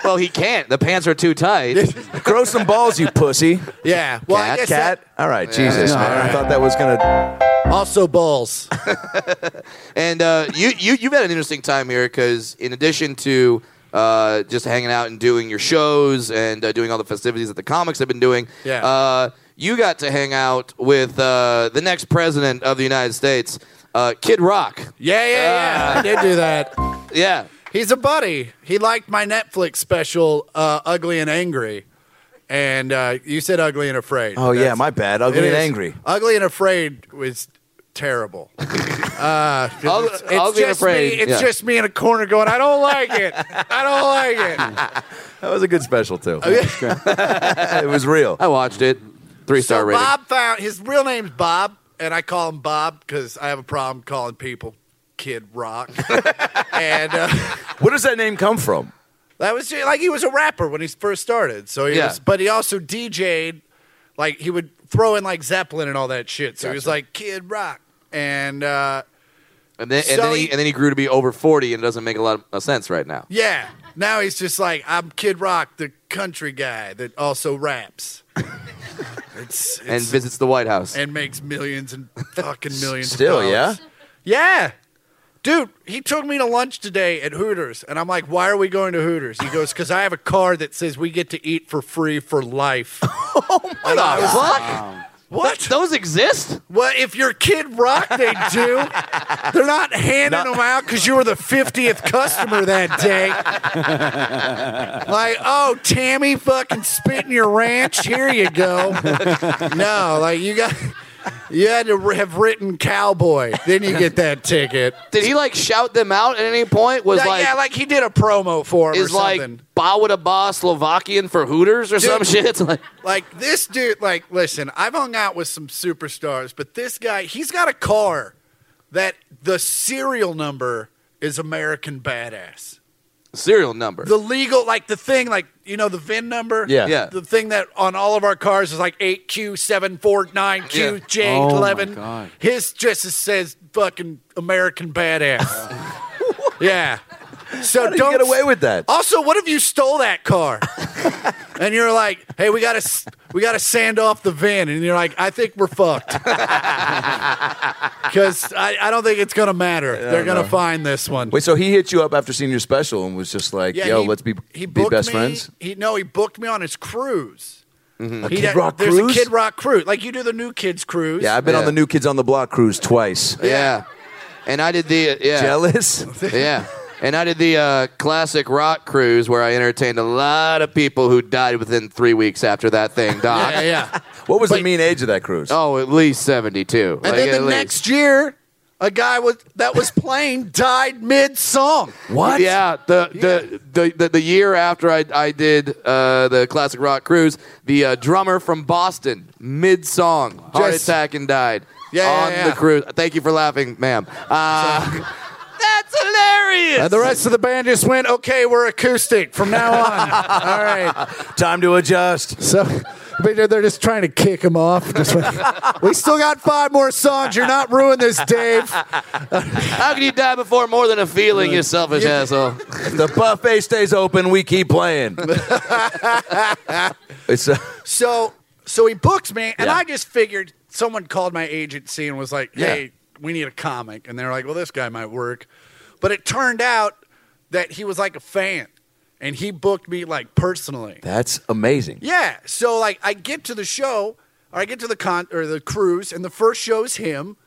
Well, he can't. The pants are too tight. Grow some balls, you pussy. yeah. Well, I cat, guess cat. that- All right, Jesus, No, man. all I right. thought that was gonna. Also balls. And uh, you, you, you've had an interesting time here because, in addition to uh, just hanging out and doing your shows and uh, doing all the festivities that the comics have been doing, Yeah. uh, you got to hang out with uh, the next president of the United States, uh, Kid Rock. Yeah, yeah, yeah. I did do that. Yeah. He's a buddy. He liked my Netflix special, uh, Ugly and Angry. And uh, you said Ugly and Afraid. Oh yeah, That's- my bad. Ugly it and is. angry. Ugly and Afraid was terrible. Uh, Ugly- it's, it's Ugly and just Afraid, Me, it's yeah. just me in a corner going, I don't like it. I don't like it. That was a good special too. it was real. I watched it. Three star So rating. Bob found his real name's Bob, and I call him Bob because I have a problem calling people Kid Rock. and uh, Where does that name come from? that was like he was a rapper when he first started. So he Yeah. was, but he also DJ'd. Like he would throw in like Zeppelin and all that shit. So he was like Kid Rock, and uh, and, then, and, then he, he- and then he grew to be over 40 and it doesn't make a lot of sense right now. yeah. Now he's just like I'm Kid Rock, the country guy that also raps. it's, And visits the White House. and makes millions and fucking millions. Still, yeah? Yeah. Dude, he took me to lunch today at Hooters, and I'm like, why are we going to Hooters? He goes, because I have a card that says we get to eat for free for life. Oh my God. What fuck? What? Th- those exist? Well, if you're Kid Rock, they do. They're not handing them out because you were the 50th customer that day. like, oh, Tammy fucking spitting your ranch. Here you go. No, like you got, you had to have written cowboy. Then you get that ticket. Did he like shout them out at any point? Was yeah, like, yeah, like he did a promo for him is or like something. Bawada Ba Slovakian for Hooters or some shit? It's like, Like this dude, like, listen, I've hung out with some superstars, but this guy, he's got a car that the serial number is American Badass. serial number. The legal, like the thing, like, you know, the VIN number? Yeah. Yeah. The thing that on all of our cars is like 8Q749QJ11. Oh, my God. His just says fucking American Badass. yeah. So How did don't you get away with that? also, what if you stole that car? and you're like, "Hey, we got to we got to sand off the van. And you're like, "I think we're fucked." Cuz I, I don't think it's going to matter. They're going to find this one. Wait, so he hit you up after seeing your special and was just like, "Yo, he- let's be he be booked best me- friends." He no, he booked me on his cruise. Mm-hmm. A He Kid had- Rock there's cruise? a Kid Rock cruise. Like you do the new kids cruise. Yeah, I've been on Yeah. the New Kids on the Block cruise twice. yeah. And I did the, yeah. Jealous? Yeah. And I did the uh, classic rock cruise where I entertained a lot of people who died within three weeks after that thing docked. yeah, yeah. What was the mean age of that cruise? Oh, at least 72. And then the next year, a guy was that was playing died mid song. what? Yeah, the, The, the, the the year after I I did uh, the classic rock cruise, the uh, drummer from Boston, mid song, heart Just- attack and died Yeah, yeah, on yeah. the cruise. Thank you for laughing, ma'am. Uh, that's hilarious. And the rest of the band just went, okay, we're acoustic from now on. All right. Time to adjust. So but they're just trying to kick him off. Just like, we still got five more songs. You're not ruining this, Dave. How can you die before more than a feeling, you selfish asshole? If the buffet stays open, we keep playing. it's uh, So so he books me, and Yeah. I just figured someone called my agency and was like, hey, we need a comic. And they're like, well, this guy might work. But it turned out that he was like a fan. And he booked me like personally. that's amazing. Yeah. So like I get to the show, or I get to the con or the cruise, and the first show's him.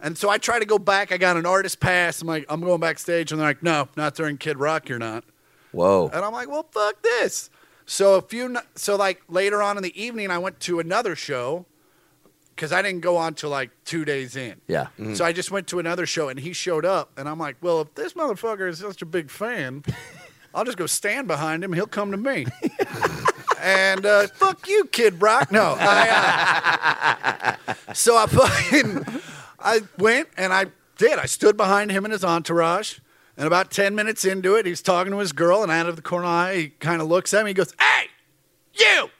And so I try to go back. I got an artist pass. I'm like, I'm going backstage, and they're like, No, not during Kid Rock, you're not. Whoa. And I'm like, Well, fuck this. So a few, so like later on in the evening, I went to another show because I didn't go on till like two days in. Yeah. So I just went to another show, and he showed up, and I'm like, Well, if this motherfucker is such a big fan. I'll just go stand behind him. He'll come to me. and uh, fuck you, Kid Rock. No, I, uh, so I fucking I went and I did. I stood behind him and his entourage. And about ten minutes into it, he's talking to his girl, and out of the corner of my eye, he kind of looks at me. He goes, "Hey, you,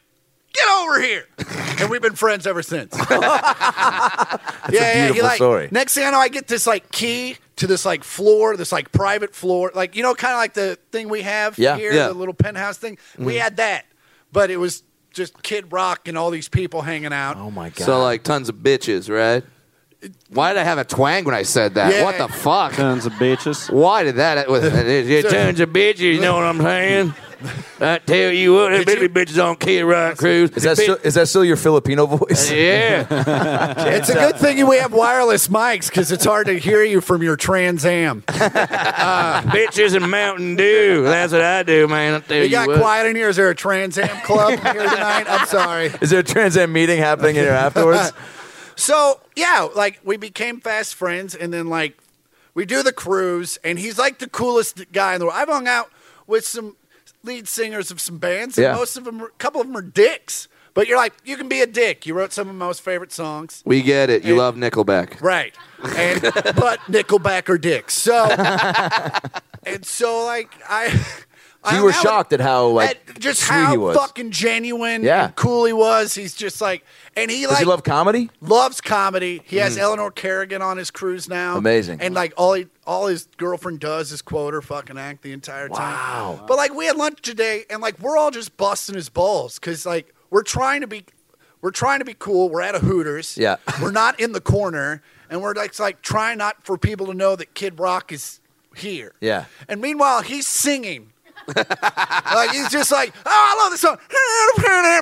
get over here!" and we've been friends ever since. yeah, yeah. He beautiful like story. next thing I know, I get this like key to this like floor, this like private floor, like you know, kind of like the thing we have Yeah, here, yeah. the little penthouse thing. We mm-hmm. had that, but it was just Kid Rock and all these people hanging out. Oh my god. So like tons of bitches, right? Why did I have a twang when I said that? Yeah. What the fuck? Tons of bitches. Why did that? Was, it tons of bitches. You know what I'm saying? I tell you what, them baby bitches on Kid Rock Cruise. Is that still, is that still your Filipino voice? Uh, yeah. It's a good thing we have wireless mics because it's hard to hear you from your Trans Am. bitches and Mountain Dew. That's what I do, man. I tell You you, got what. quiet in here. Is there a Trans Am club here tonight? I'm sorry. Is there a Trans Am meeting happening in here afterwards? So yeah, like we became fast friends, and then like we do the cruise, and he's like the coolest guy in the world. I've hung out with some lead singers of some bands, and Yeah. most of them, a couple of them are dicks. But you're like, you can be a dick. You wrote some of my most favorite songs, We get it. You And- love Nickelback. right? And but Nickelback are dicks. So and so like I. I you were shocked at how like at just how fucking genuine Yeah. and cool he was. He's just like, and he Does like he love comedy? loves comedy. He has mm. Eleanor Kerrigan on his cruise now. Amazing. And like all he, all his girlfriend does is quote her fucking act the entire time. Wow. But like we had lunch today, and like we're all just busting his balls because like we're trying to be, we're trying to be cool. We're at a Hooters. Yeah. We're not in the corner, and we're like, like trying not for people to know that Kid Rock is here. Yeah. And meanwhile, he's singing. Like he's just like, oh, I love this song.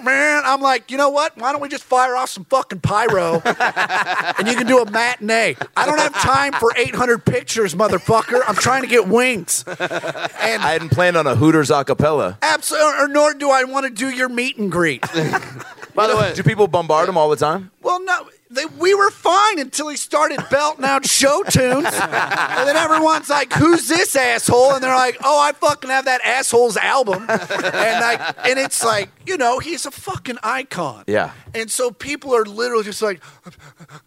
Man, I'm like, you know what? Why don't we just fire off some fucking pyro, and you can do a matinee? I don't have time for 800 pictures, motherfucker. I'm trying to get wings, and I hadn't planned on a Hooters acapella. absolutely, or nor do I want to do your meet and greet. By the way, Do people bombard him all the time? Well, no, they, we were fine until he started belting out show tunes, and then everyone's like, "Who's this asshole?" And they're like, "Oh, I fucking have that asshole's album," and like, and it's like, you know, he's a fucking icon. Yeah. And so people are literally just like, uh,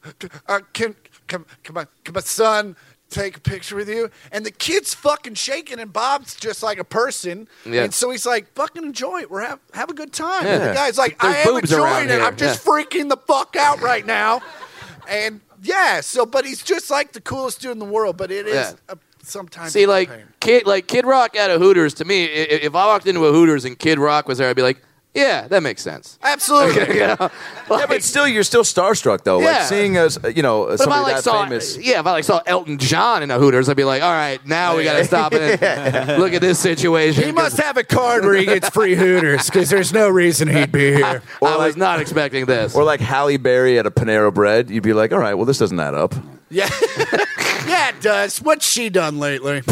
uh, uh, uh "Can can can my can my son?" Take a picture with you, and the kid's fucking shaking, and Bob's just like a person, Yeah. and so he's like, "Fucking enjoy it. We're have have a good time." Yeah. And the guy's like, There's "I am boobs around enjoying it. here. I'm just freaking the fuck out right now. And yeah, so but he's just like the coolest dude in the world. But it is Yeah. uh, sometimes See, a like pain. Kid, like Kid Rock at a Hooters. To me, i- i- if I walked into a Hooters and Kid Rock was there, I'd be like, "Yeah, that makes sense." absolutely. You know? yeah, Like, but still, you're still starstruck though. Like Yeah. seeing us, you know, but if I somebody like that saw, famous. yeah, if I like saw Elton John in a Hooters, I'd be like, "All right, now we got to stop it. and Look at this situation." He must have a card where he gets free Hooters because there's no reason he'd be here. I was not expecting this. Or like Halle Berry at a Panera Bread, you'd be like, all right, well, this doesn't add up. Yeah, yeah, it does. What's she done lately?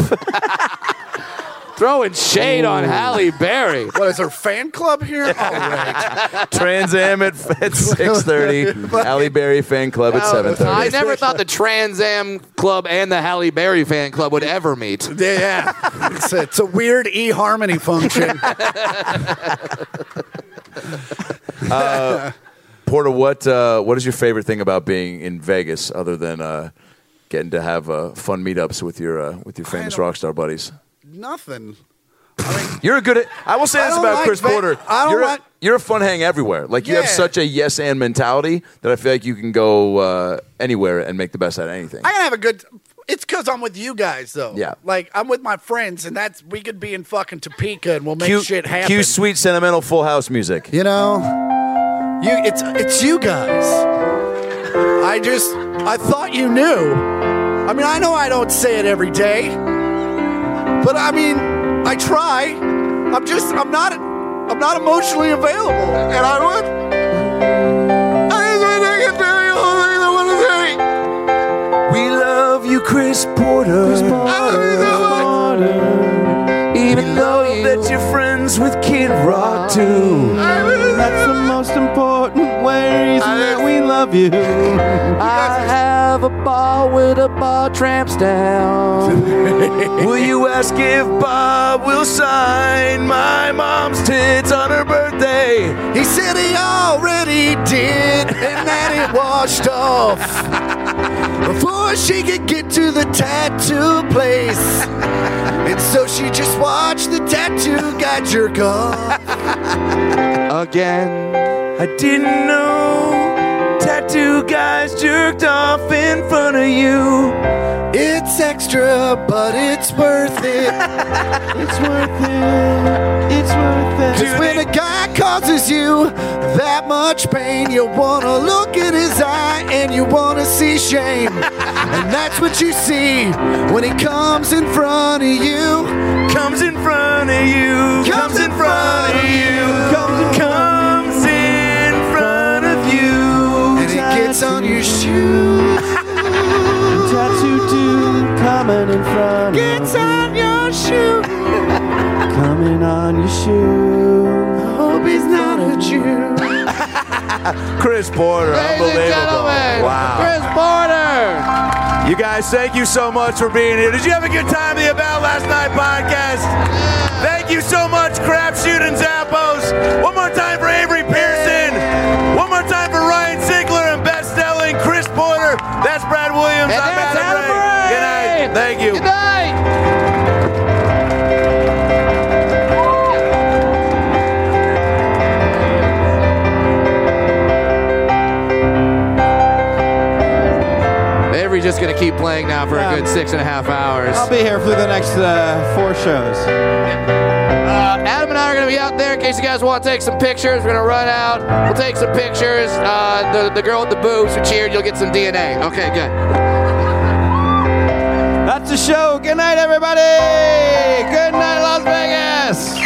Throwing shade on Halle Berry. What is her fan club here? All right. Trans Am at, at 6.30, Halle Berry fan club at Oh, 7.30. I never thought the Trans Am Club and the Halle Berry fan club would ever meet. Yeah, it's a, it's a weird e harmony function. Porter, what uh, what is your favorite thing about being in Vegas other than uh, getting to have uh, fun meetups with your uh, with your famous don't- rock star buddies? Nothing. You're a good. At, I will say I this about like Chris Porter. I don't you're, like- a, you're a fun hang everywhere. Like you have such a yes and mentality that I feel like you can go uh, anywhere and make the best out of anything. I can have a good. It's because I'm with you guys, though. Yeah. Like I'm with my friends, and that's we could be in fucking Topeka, and we'll make cue, shit happen. cue sweet sentimental Full House music. You know, you it's it's you guys. I just I thought you knew. I mean, I know I don't say it every day, but I mean, I try. I'm just I'm not I'm not emotionally available, and I would. I just wish I could tell you all the things I want to say. We love you, Chris Porter. Even though that you're friends with Kid Rock too. That's the most important way that we love you. I have a ball with a ball tramps down. Will you ask if Bob will sign my mom's tits on her birthday? He said he already did, and that it washed off before she could get to the tattoo place. And so she just watched the tattoo guy jerk off. Again. I didn't know tattoo guys jerked off in front of you. It's extra, but it's worth it. It's worth it. It's worth it. Cause when a guy causes you that much pain, you wanna look in his eye and you wanna see shame. and that's what you see when he comes in front of you. Comes in front of you. Comes in front of you. Comes comes Gets on your shoe. Tattoo dude coming in front. Gets on your shoe. Coming on your shoe. Hope he's not a Jew. Chris Porter, Ladies unbelievable. gentlemen, Wow. Chris Porter. You guys, thank you so much for being here. Did you have a good time at the About Last Night podcast? Thank you so much, Crapshoot and Zappos. One more time for And I'm that's Adam, Adam Ray. Ray. Good night. Thank you. Good night. Avery's just gonna keep playing now for Yeah. a good six and a half hours. I'll be here for the next uh, four shows. Uh, Adam and I are going to be out there in case you guys want to take some pictures. We're going to run out. We'll take some pictures. Uh, the, the girl with the boobs who cheered, you'll get some DNA. Okay, good. The show. Good night, everybody. Good night, Las Vegas.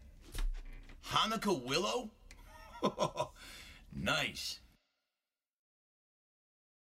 Hanukkah willow? nice.